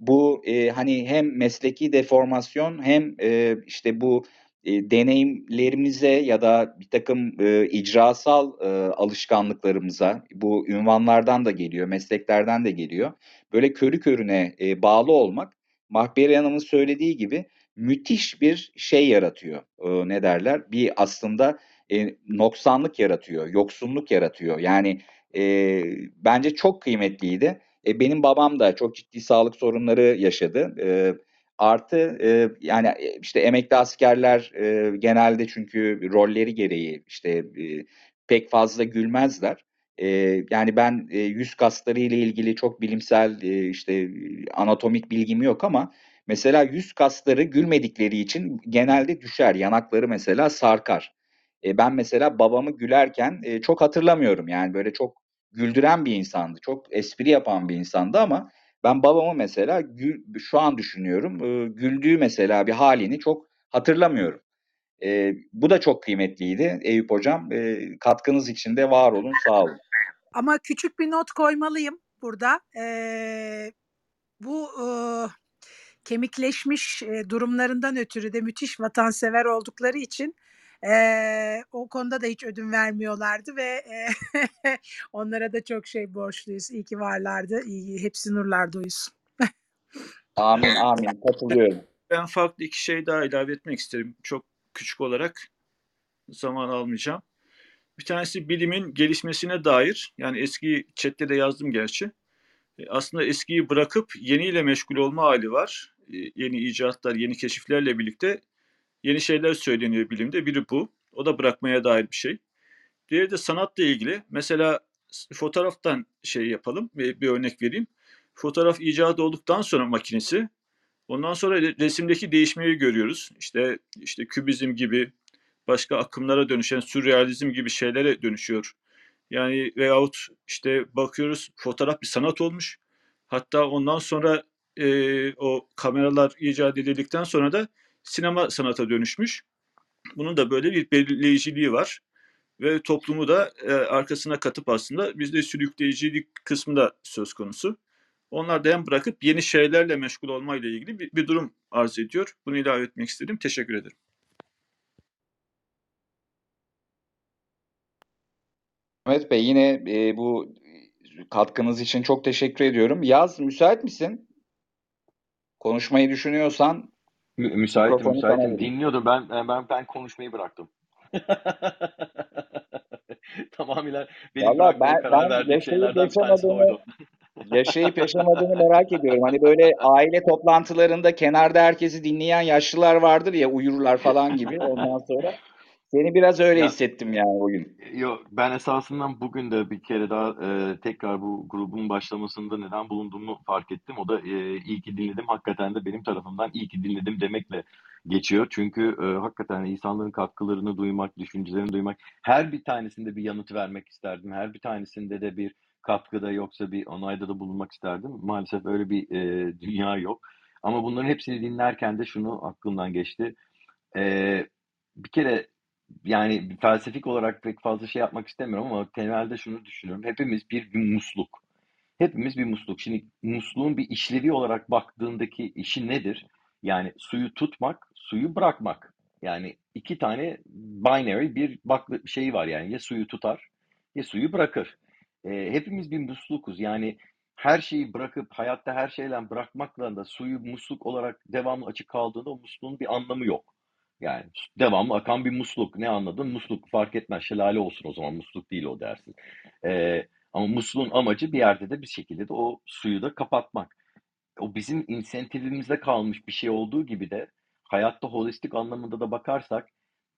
bu e, hani hem mesleki deformasyon hem e, işte bu e, deneyimlerimize ya da bir takım e, icrasal e, alışkanlıklarımıza bu ünvanlardan da geliyor, mesleklerden de geliyor. Böyle körü körüne e, bağlı olmak Mahperi Hanım'ın söylediği gibi müthiş bir şey yaratıyor. E, ne derler? Bir aslında e, noksanlık yaratıyor, yoksunluk yaratıyor. Yani e, bence çok kıymetliydi. E, benim babam da çok ciddi sağlık sorunları yaşadı. E, artı e, yani işte emekli askerler e, genelde çünkü rolleri gereği işte e, pek fazla gülmezler. E, yani ben e, yüz kasları ile ilgili çok bilimsel e, işte anatomik bilgim yok ama mesela yüz kasları gülmedikleri için genelde düşer. Yanakları mesela sarkar. E, ben mesela babamı gülerken e, çok hatırlamıyorum. Yani böyle çok güldüren bir insandı. Çok espri yapan bir insandı ama ben babamı mesela şu an düşünüyorum. E, güldüğü mesela bir halini çok hatırlamıyorum. E, bu da çok kıymetliydi Eyüp Hocam. E, katkınız için de var olun, sağ olun. Ama küçük bir not koymalıyım burada. Ee, bu e, kemikleşmiş e, durumlarından ötürü de müthiş vatansever oldukları için e, o konuda da hiç ödün vermiyorlardı ve e, [LAUGHS] onlara da çok şey borçluyuz. İyi ki varlardı. İyi, hepsi nurlarda uyusun. Amin, amin. Katılıyorum. Ben farklı iki şey daha ilave etmek isterim. Çok küçük olarak zaman almayacağım. Bir tanesi bilimin gelişmesine dair. Yani eski chatte de yazdım gerçi. E, Aslında eskiyi bırakıp yeniyle meşgul olma hali var. E, Yeni icatlar, yeni keşiflerle birlikte yeni şeyler söyleniyor bilimde. Biri bu. O da bırakmaya dair bir şey. Diğeri de sanatla ilgili. Mesela fotoğraftan şey yapalım. Bir, örnek vereyim. Fotoğraf icat olduktan sonra makinesi Ondan sonra re- resimdeki değişmeyi görüyoruz. İşte işte kübizm gibi başka akımlara dönüşen sürrealizm gibi şeylere dönüşüyor. Yani veyahut işte bakıyoruz fotoğraf bir sanat olmuş. Hatta ondan sonra e, o kameralar icat edildikten sonra da sinema sanata dönüşmüş. Bunun da böyle bir belirleyiciliği var. Ve toplumu da e, arkasına katıp aslında bizde sürükleyicilik kısmı da söz konusu. Onlar da hem bırakıp yeni şeylerle meşgul olmayla ilgili bir, bir durum arz ediyor. Bunu ilave etmek istedim. Teşekkür ederim. Mehmet Bey yine e, bu katkınız için çok teşekkür ediyorum. Yaz müsait misin? Konuşmayı düşünüyorsan Mü- müsaitim, mikrofonu müsaitim. Dinliyordum. Ben ben ben konuşmayı bıraktım. [LAUGHS] Tamamıyla benim Valla bırakmaya ben, karar ben verdiğim yaşayıp şeylerden bir tanesi yaşamadığını oydu. [LAUGHS] yaşayıp yaşamadığını merak ediyorum. Hani böyle aile toplantılarında kenarda herkesi dinleyen yaşlılar vardır ya uyurlar falan gibi. Ondan sonra seni biraz öyle Ya hissettim yani o gün. Yok, ben esasından bugün de bir kere daha e, tekrar bu grubun başlamasında neden bulunduğumu fark ettim. O da e, iyi ki dinledim. Hakikaten de benim tarafımdan iyi ki dinledim demekle geçiyor. Çünkü e, hakikaten insanların katkılarını duymak, düşüncelerini duymak, her bir tanesinde bir yanıt vermek isterdim. Her bir tanesinde de bir katkıda yoksa bir onayda da bulunmak isterdim. Maalesef öyle bir e, dünya yok. Ama bunların hepsini dinlerken de şunu aklımdan geçti. E, bir kere yani felsefik olarak pek fazla şey yapmak istemiyorum ama temelde şunu düşünüyorum. Hepimiz bir, bir musluk. Hepimiz bir musluk. Şimdi musluğun bir işlevi olarak baktığındaki işi nedir? Yani suyu tutmak, suyu bırakmak. Yani iki tane binary bir bak şeyi var yani ya suyu tutar ya suyu bırakır. E, hepimiz bir muslukuz. Yani her şeyi bırakıp hayatta her şeyden bırakmakla da suyu musluk olarak devamlı açık kaldığında o musluğun bir anlamı yok. Yani devamlı akan bir musluk. Ne anladın? Musluk fark etmez. Şelale olsun o zaman. Musluk değil o dersin. E, ama musluğun amacı bir yerde de bir şekilde de o suyu da kapatmak. O bizim insentifimizde kalmış bir şey olduğu gibi de hayatta holistik anlamında da bakarsak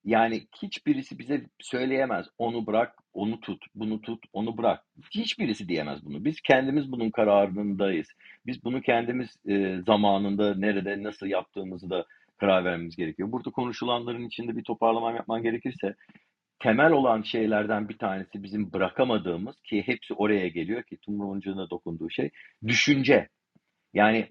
yani hiçbirisi bize söyleyemez. Onu bırak, onu tut, bunu tut, onu bırak. Hiçbirisi diyemez bunu. Biz kendimiz bunun kararındayız. Biz bunu kendimiz e, zamanında, nerede, nasıl yaptığımızı da karar vermemiz gerekiyor. Burada konuşulanların içinde bir toparlama yapman gerekirse temel olan şeylerden bir tanesi bizim bırakamadığımız ki hepsi oraya geliyor ki Tumruncu'na dokunduğu şey düşünce. Yani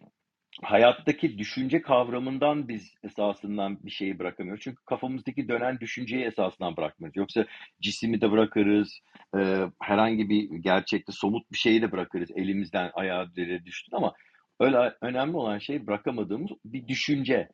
hayattaki düşünce kavramından biz esasından bir şeyi bırakamıyoruz. Çünkü kafamızdaki dönen düşünceyi esasından bırakmıyoruz. Yoksa cisimi de bırakırız, e, herhangi bir gerçekte somut bir şeyi de bırakırız. Elimizden ayağa düştün ama öyle önemli olan şey bırakamadığımız bir düşünce.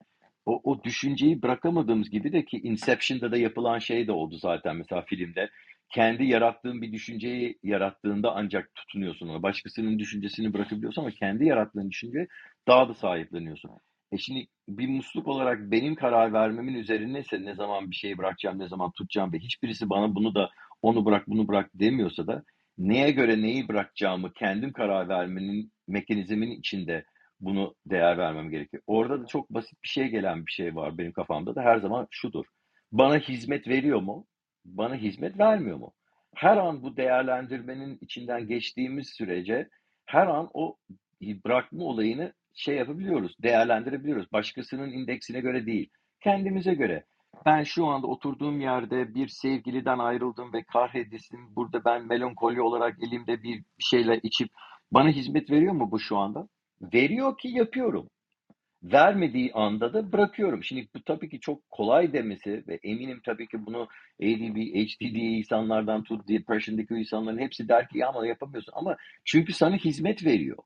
O, o düşünceyi bırakamadığımız gibi de ki Inception'da da yapılan şey de oldu zaten mesela filmde. Kendi yarattığın bir düşünceyi yarattığında ancak tutunuyorsun ona. Başkasının düşüncesini bırakabiliyorsun ama kendi yarattığın düşünceyi daha da sahipleniyorsun. E şimdi bir musluk olarak benim karar vermemin üzerineyse ne zaman bir şeyi bırakacağım, ne zaman tutacağım ve hiçbirisi bana bunu da onu bırak, bunu bırak demiyorsa da neye göre neyi bırakacağımı kendim karar vermenin mekanizmin içinde bunu değer vermem gerekiyor. Orada da çok basit bir şey gelen bir şey var benim kafamda da her zaman şudur. Bana hizmet veriyor mu? Bana hizmet vermiyor mu? Her an bu değerlendirmenin içinden geçtiğimiz sürece her an o bırakma olayını şey yapabiliyoruz, değerlendirebiliyoruz. Başkasının indeksine göre değil, kendimize göre. Ben şu anda oturduğum yerde bir sevgiliden ayrıldım ve kahredildim. Burada ben melankoli olarak elimde bir şeyler içip bana hizmet veriyor mu bu şu anda? Veriyor ki yapıyorum. Vermediği anda da bırakıyorum. Şimdi bu tabii ki çok kolay demesi ve eminim tabii ki bunu ADD, HDD insanlardan tut, depression'daki insanların hepsi der ki ya ama yapamıyorsun. Ama çünkü sana hizmet veriyor.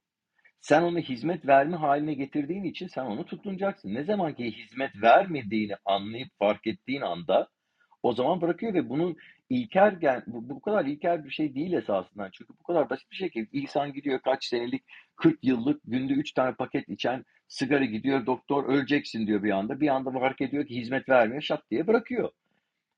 Sen onu hizmet verme haline getirdiğin için sen onu tutunacaksın. Ne zaman ki hizmet vermediğini anlayıp fark ettiğin anda o zaman bırakıyor ve bunun ilker gel bu, bu kadar ilker bir şey değil esasında. Çünkü bu kadar basit bir şey ki insan gidiyor kaç senelik 40 yıllık günde 3 tane paket içen sigara gidiyor doktor öleceksin diyor bir anda. Bir anda fark ediyor ki hizmet vermiyor şat diye bırakıyor.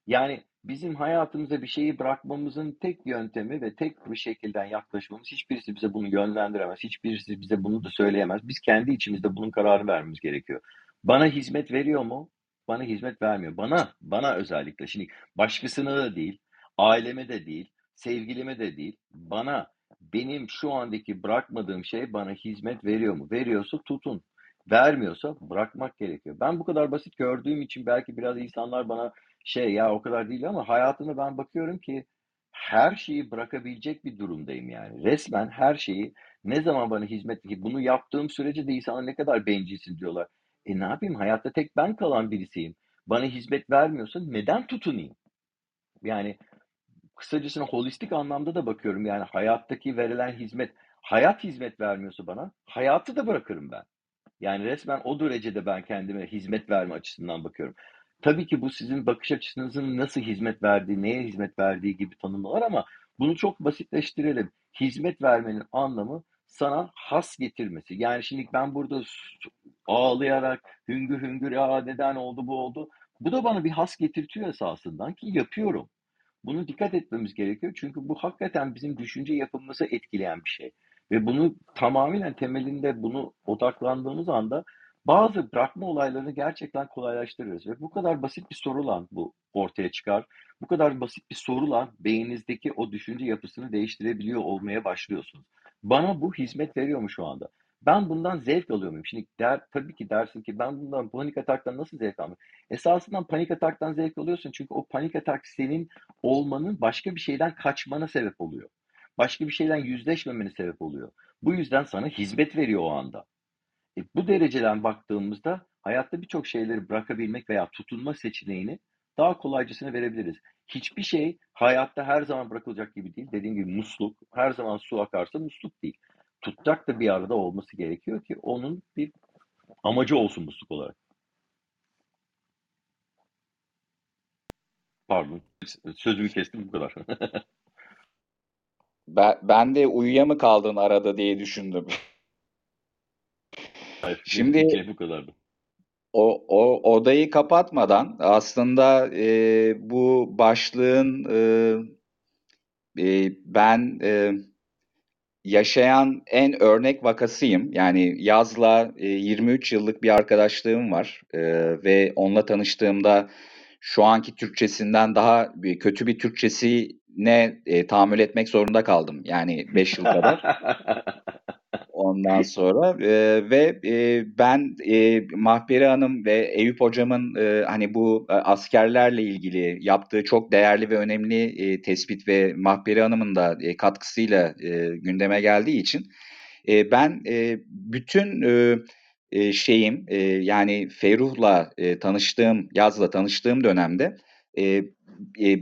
Yani bizim hayatımıza bir şeyi bırakmamızın tek yöntemi ve tek bir şekilden yaklaşmamız hiçbirisi bize bunu yönlendiremez. Hiçbirisi bize bunu da söyleyemez. Biz kendi içimizde bunun kararını vermemiz gerekiyor. Bana hizmet veriyor mu? Bana hizmet vermiyor. Bana, bana özellikle. Şimdi başkasına da değil, aileme de değil, sevgilime de değil. Bana, benim şu andaki bırakmadığım şey bana hizmet veriyor mu? Veriyorsa tutun. Vermiyorsa bırakmak gerekiyor. Ben bu kadar basit gördüğüm için belki biraz insanlar bana şey ya o kadar değil ama hayatımda ben bakıyorum ki her şeyi bırakabilecek bir durumdayım yani. Resmen her şeyi ne zaman bana hizmet ki bunu yaptığım sürece de insanlar ne kadar bencilsin diyorlar. E ne yapayım hayatta tek ben kalan birisiyim. Bana hizmet vermiyorsa neden tutunayım? Yani kısacasına holistik anlamda da bakıyorum yani hayattaki verilen hizmet hayat hizmet vermiyorsa bana hayatı da bırakırım ben. Yani resmen o derecede ben kendime hizmet verme açısından bakıyorum. Tabii ki bu sizin bakış açınızın nasıl hizmet verdiği, neye hizmet verdiği gibi tanımlar ama bunu çok basitleştirelim. Hizmet vermenin anlamı sana has getirmesi. Yani şimdi ben burada ağlayarak hüngür hüngür ya neden oldu bu oldu. Bu da bana bir has getirtiyor esasından ki yapıyorum. Bunu dikkat etmemiz gerekiyor. Çünkü bu hakikaten bizim düşünce yapımızı etkileyen bir şey. Ve bunu tamamen temelinde bunu odaklandığımız anda bazı bırakma olaylarını gerçekten kolaylaştırıyoruz. Ve bu kadar basit bir sorulan bu ortaya çıkar. Bu kadar basit bir sorulan beyninizdeki o düşünce yapısını değiştirebiliyor olmaya başlıyorsunuz. Bana bu hizmet veriyor mu şu anda? Ben bundan zevk alıyor muyum? Şimdi der, tabii ki dersin ki ben bundan panik ataktan nasıl zevk almıyorum? Esasından panik ataktan zevk alıyorsun çünkü o panik atak senin olmanın başka bir şeyden kaçmana sebep oluyor. Başka bir şeyden yüzleşmemene sebep oluyor. Bu yüzden sana hizmet veriyor o anda. E, bu dereceden baktığımızda hayatta birçok şeyleri bırakabilmek veya tutunma seçeneğini daha kolaycasına verebiliriz. Hiçbir şey hayatta her zaman bırakılacak gibi değil. Dediğim gibi musluk, her zaman su akarsa musluk değil. Tutacak da bir arada olması gerekiyor ki onun bir amacı olsun musluk olarak. Pardon, sözümü kestim bu kadar. [LAUGHS] ben, ben de uyuya mı kaldın arada diye düşündüm. Hayır, [LAUGHS] Şimdi fikrim bu kadardı. o, o odayı kapatmadan aslında e, bu başlığın e, e, ben e, yaşayan en örnek vakasıyım. Yani Yaz'la e, 23 yıllık bir arkadaşlığım var E, ve onunla tanıştığımda şu anki Türkçesinden daha kötü bir Türkçesine e, tahammül etmek zorunda kaldım. Yani 5 yıl kadar. [LAUGHS] Ondan sonra. E, ve e, ben e, Mahperi Hanım ve Eyüp Hocam'ın e, hani bu e, askerlerle ilgili yaptığı çok değerli ve önemli e, tespit ve Mahperi Hanım'ın da e, katkısıyla e, gündeme geldiği için e, ben e, bütün e, şeyim e, yani Ferruh'la e, tanıştığım, Yaz'la tanıştığım dönemde e, e,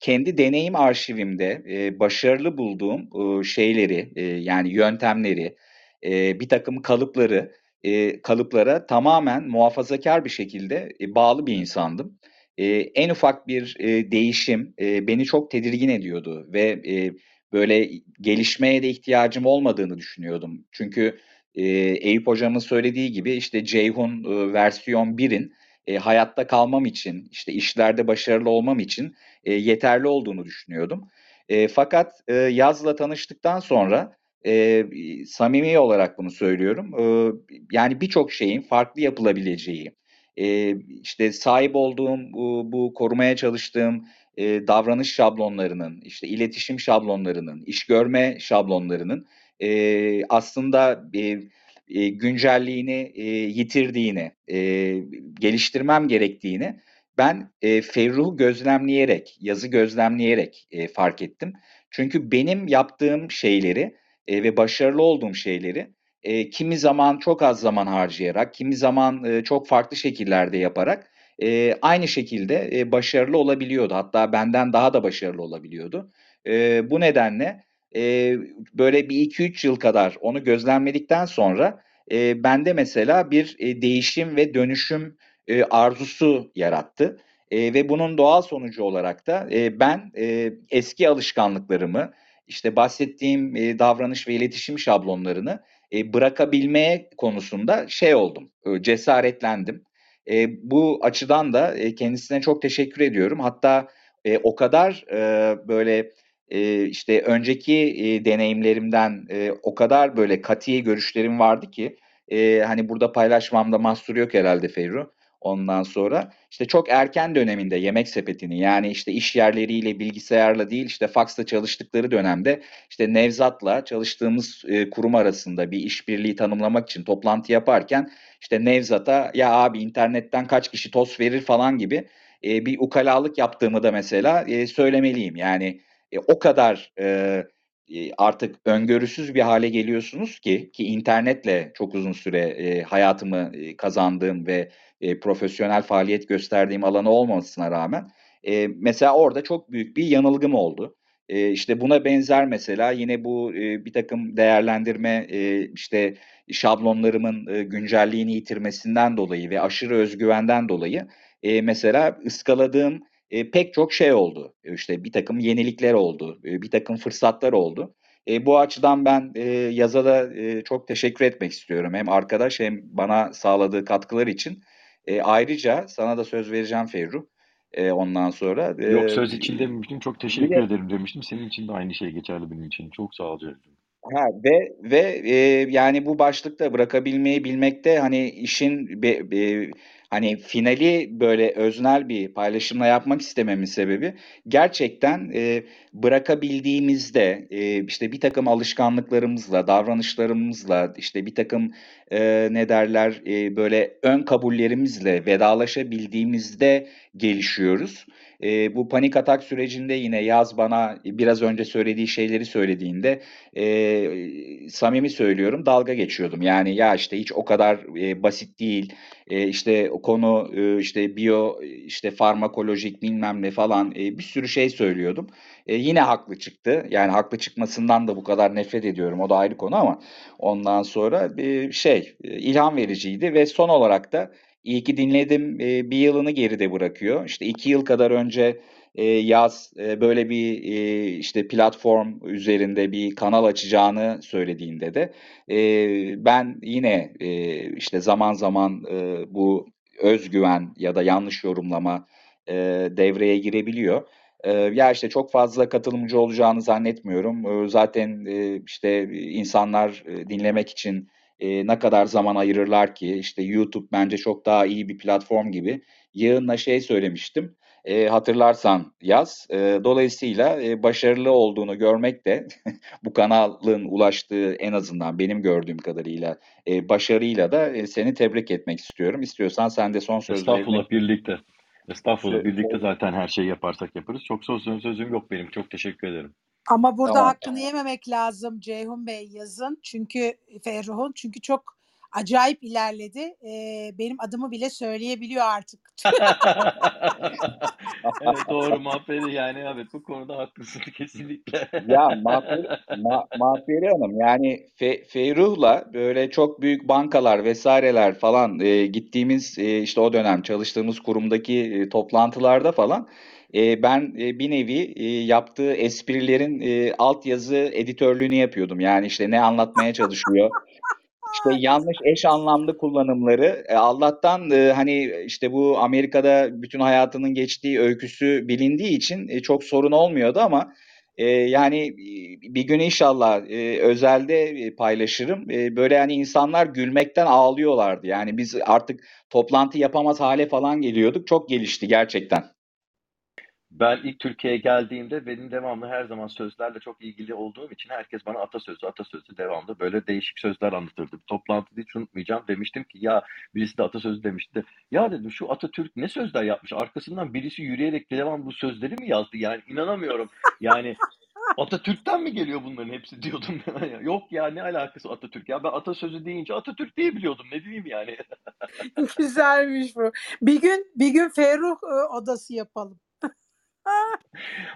kendi deneyim arşivimde e, başarılı bulduğum e, şeyleri e, yani yöntemleri, e, bir takım kalıpları, e, kalıplara tamamen muhafazakar bir şekilde e, bağlı bir insandım. E, en ufak bir e, değişim e, beni çok tedirgin ediyordu ve e, böyle gelişmeye de ihtiyacım olmadığını düşünüyordum. Çünkü e, Eyüp Hocam'ın söylediği gibi işte Ceyhun e, versiyon 1'in e, hayatta kalmam için, işte işlerde başarılı olmam için e, yeterli olduğunu düşünüyordum. E, fakat e, Yaz'la tanıştıktan sonra e, samimi olarak bunu söylüyorum. E, yani birçok şeyin farklı yapılabileceği, e, işte sahip olduğum bu, bu korumaya çalıştığım e, davranış şablonlarının, işte iletişim şablonlarının, iş görme şablonlarının e, aslında e, e, güncelliğini e, yitirdiğini, e, geliştirmem gerektiğini ben e, Ferruh'u gözlemleyerek, yazı gözlemleyerek e, fark ettim. Çünkü benim yaptığım şeyleri e, ve başarılı olduğum şeyleri e, kimi zaman çok az zaman harcayarak, kimi zaman e, çok farklı şekillerde yaparak e, aynı şekilde e, başarılı olabiliyordu. Hatta benden daha da başarılı olabiliyordu. E, bu nedenle e, böyle bir 2-3 yıl kadar onu gözlemledikten sonra e, bende mesela bir e, değişim ve dönüşüm e, arzusu yarattı. E, ve bunun doğal sonucu olarak da e, ben e, eski alışkanlıklarımı, işte bahsettiğim e, davranış ve iletişim şablonlarını e, bırakabilmeye konusunda şey oldum, e, cesaretlendim. E, bu açıdan da e, kendisine çok teşekkür ediyorum. Hatta e, o kadar e, böyle e, işte önceki e, deneyimlerimden e, o kadar böyle katiye görüşlerim vardı ki e, hani burada paylaşmamda mahsur yok herhalde Feyru. Ondan sonra işte çok erken döneminde yemek sepetini yani işte iş yerleriyle bilgisayarla değil işte faksla çalıştıkları dönemde işte Nevzat'la çalıştığımız e, kurum arasında bir işbirliği tanımlamak için toplantı yaparken işte Nevzat'a ya abi internetten kaç kişi toz verir falan gibi e, bir ukalalık yaptığımı da mesela e, söylemeliyim. Yani e, o kadar e, artık öngörüsüz bir hale geliyorsunuz ki ki internetle çok uzun süre e, hayatımı e, kazandığım ve e, profesyonel faaliyet gösterdiğim alanı olmamasına rağmen e, mesela orada çok büyük bir yanılgım oldu. E, işte buna benzer mesela yine bu e, bir takım değerlendirme e, işte şablonlarımın e, güncelliğini yitirmesinden dolayı ve aşırı özgüvenden dolayı e, mesela ıskaladığım e, pek çok şey oldu. İşte bir takım yenilikler oldu, e, bir takım fırsatlar oldu. E, bu açıdan ben e, Yaz'a e, çok teşekkür etmek istiyorum. Hem arkadaş hem bana sağladığı katkılar için. E, ayrıca sana da söz vereceğim Ferruh. E, ondan sonra. E, Yok söz için dememiştim. Çok teşekkür de ederim demiştim. Senin için de aynı şey geçerli benim için. Çok sağ ol. Ha ve ve e, yani bu başlıkta bırakabilmeyi bilmekte hani işin be, be- hani finali böyle öznel bir paylaşımla yapmak istememin sebebi gerçekten e, bırakabildiğimizde e, işte bir takım alışkanlıklarımızla, davranışlarımızla işte bir takım e, ne derler e, böyle ön kabullerimizle vedalaşabildiğimizde gelişiyoruz. E, bu panik atak sürecinde yine Yaz bana biraz önce söylediği şeyleri söylediğinde e, samimi söylüyorum dalga geçiyordum. Yani ya işte hiç o kadar e, basit değil. E, işte o konu e, işte biyo işte farmakolojik bilmem ne falan e, bir sürü şey söylüyordum. E, yine haklı çıktı. Yani haklı çıkmasından da bu kadar nefret ediyorum. O da ayrı konu ama ondan sonra e, şey ilham vericiydi ve son olarak da iyi ki dinledim e, bir yılını geride bırakıyor. İşte iki yıl kadar önce e, yaz e, böyle bir e, işte platform üzerinde bir kanal açacağını söylediğinde de e, ben yine e, işte zaman zaman e, bu özgüven ya da yanlış yorumlama e, devreye girebiliyor. Ya işte çok fazla katılımcı olacağını zannetmiyorum. Zaten işte insanlar dinlemek için e, ne kadar zaman ayırırlar ki? İşte YouTube bence çok daha iyi bir platform gibi. Yığınla şey söylemiştim. E, hatırlarsan yaz. E, dolayısıyla e, başarılı olduğunu görmek de [LAUGHS] bu kanalın ulaştığı en azından benim gördüğüm kadarıyla e, başarıyla da e, seni tebrik etmek istiyorum. İstiyorsan sen de son sözlerini Estağfurullah birlikte. Estağfurullah birlikte zaten her şeyi yaparsak yaparız. Çok son sözüm yok benim. Çok teşekkür ederim. Ama burada Tamam. hakkını yememek lazım Ceyhun Bey yazın. Çünkü Ferruh'un çünkü çok acayip ilerledi. Ee, benim adımı bile söyleyebiliyor artık. [LAUGHS] evet doğru Mahperi yani evet bu konuda haklısın kesinlikle. Ya Mahperi, Ma, Mahperi Hanım yani Fe, Feyruh'la böyle çok büyük bankalar vesaireler falan e, gittiğimiz e, işte o dönem çalıştığımız kurumdaki e, toplantılarda falan e, ben e, bir nevi e, yaptığı esprilerin e, altyazı editörlüğünü yapıyordum. Yani işte ne anlatmaya çalışıyor. İşte yanlış eş anlamlı kullanımları e, Allah'tan e, hani işte bu Amerika'da bütün hayatının geçtiği öyküsü bilindiği için e, çok sorun olmuyordu ama e, yani e, bir gün inşallah e, özelde e, paylaşırım. E, böyle hani insanlar gülmekten ağlıyorlardı. Yani biz artık toplantı yapamaz hale falan geliyorduk. Çok gelişti gerçekten. Ben ilk Türkiye'ye geldiğimde benim devamlı her zaman sözlerle çok ilgili olduğum için herkes bana atasözü atasözü devamlı böyle değişik sözler anlatırdı. Bir toplantıda hiç unutmayacağım demiştim ki ya birisi de atasözü demişti. Ya dedim şu Atatürk ne sözler yapmış arkasından birisi yürüyerek devam bu sözleri mi yazdı yani inanamıyorum. Yani Atatürk'ten mi geliyor bunların hepsi [LAUGHS] diyordum. Yok ya ne alakası Atatürk ya ben atasözü deyince Atatürk diye biliyordum ne diyeyim yani. [LAUGHS] Güzelmiş bu. Bir gün bir gün Ferruh e, odası yapalım.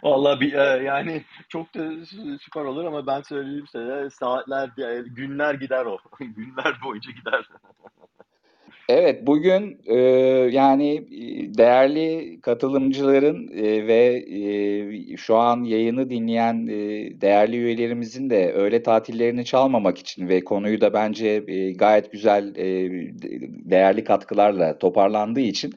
Vallahi bir, e, yani çok da sü- süper olur ama ben söyleyeyim size saatler, e, günler gider o. [LAUGHS] Günler boyunca gider. Evet, bugün e, yani e, değerli katılımcıların e, ve e, şu an yayını dinleyen e, değerli üyelerimizin de öğle tatillerini çalmamak için ve konuyu da bence e, gayet güzel e, de- değerli katkılarla toparlandığı için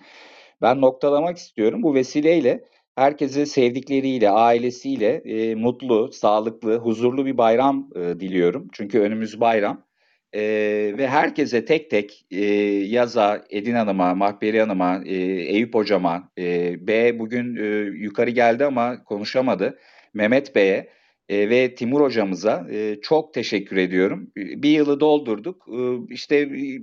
ben noktalamak istiyorum. Bu vesileyle herkese sevdikleriyle, ailesiyle e, mutlu, sağlıklı, huzurlu bir bayram e, diliyorum. Çünkü önümüz bayram. Ee, ve herkese tek tek e, Yaza, Edin Hanım'a, Mahperi Hanım'a, e, Eyüp Hocam'a, e, B bugün e, yukarı geldi ama konuşamadı, Mehmet Bey'e e, ve Timur Hocamıza e, çok teşekkür ediyorum. Bir yılı doldurduk. E, işte e,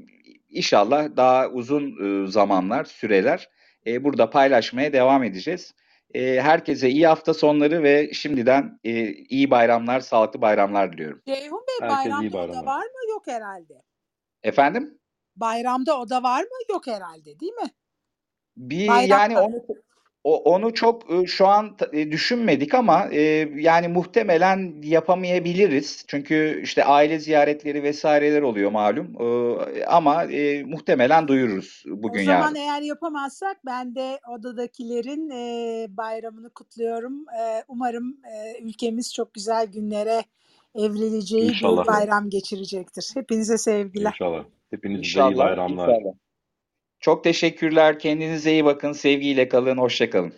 inşallah daha uzun e, zamanlar, süreler e, burada paylaşmaya devam edeceğiz. E, herkese iyi hafta sonları ve şimdiden e, iyi bayramlar, sağlıklı bayramlar diliyorum. Ceyhun Bey Herkese iyi bayramda oda bayramlar. var mı? Yok herhalde. Efendim? Bayramda oda var mı? Yok herhalde değil mi? Bir Bayramda. yani onu o- onu çok e, şu an e, düşünmedik ama e, yani muhtemelen yapamayabiliriz. Çünkü işte aile ziyaretleri vesaireler oluyor malum. E, ama e, muhtemelen duyururuz O bugün zaman yarın. eğer yapamazsak ben de odadakilerin e, bayramını kutluyorum. E, umarım e, ülkemiz çok güzel günlere evrileceği İnşallah. bir bayram geçirecektir. Hepinize sevgiler. İnşallah. Hepinize de iyi bayramlar. inşallah. Çok teşekkürler. Kendinize iyi bakın. Sevgiyle kalın. Hoşça kalın.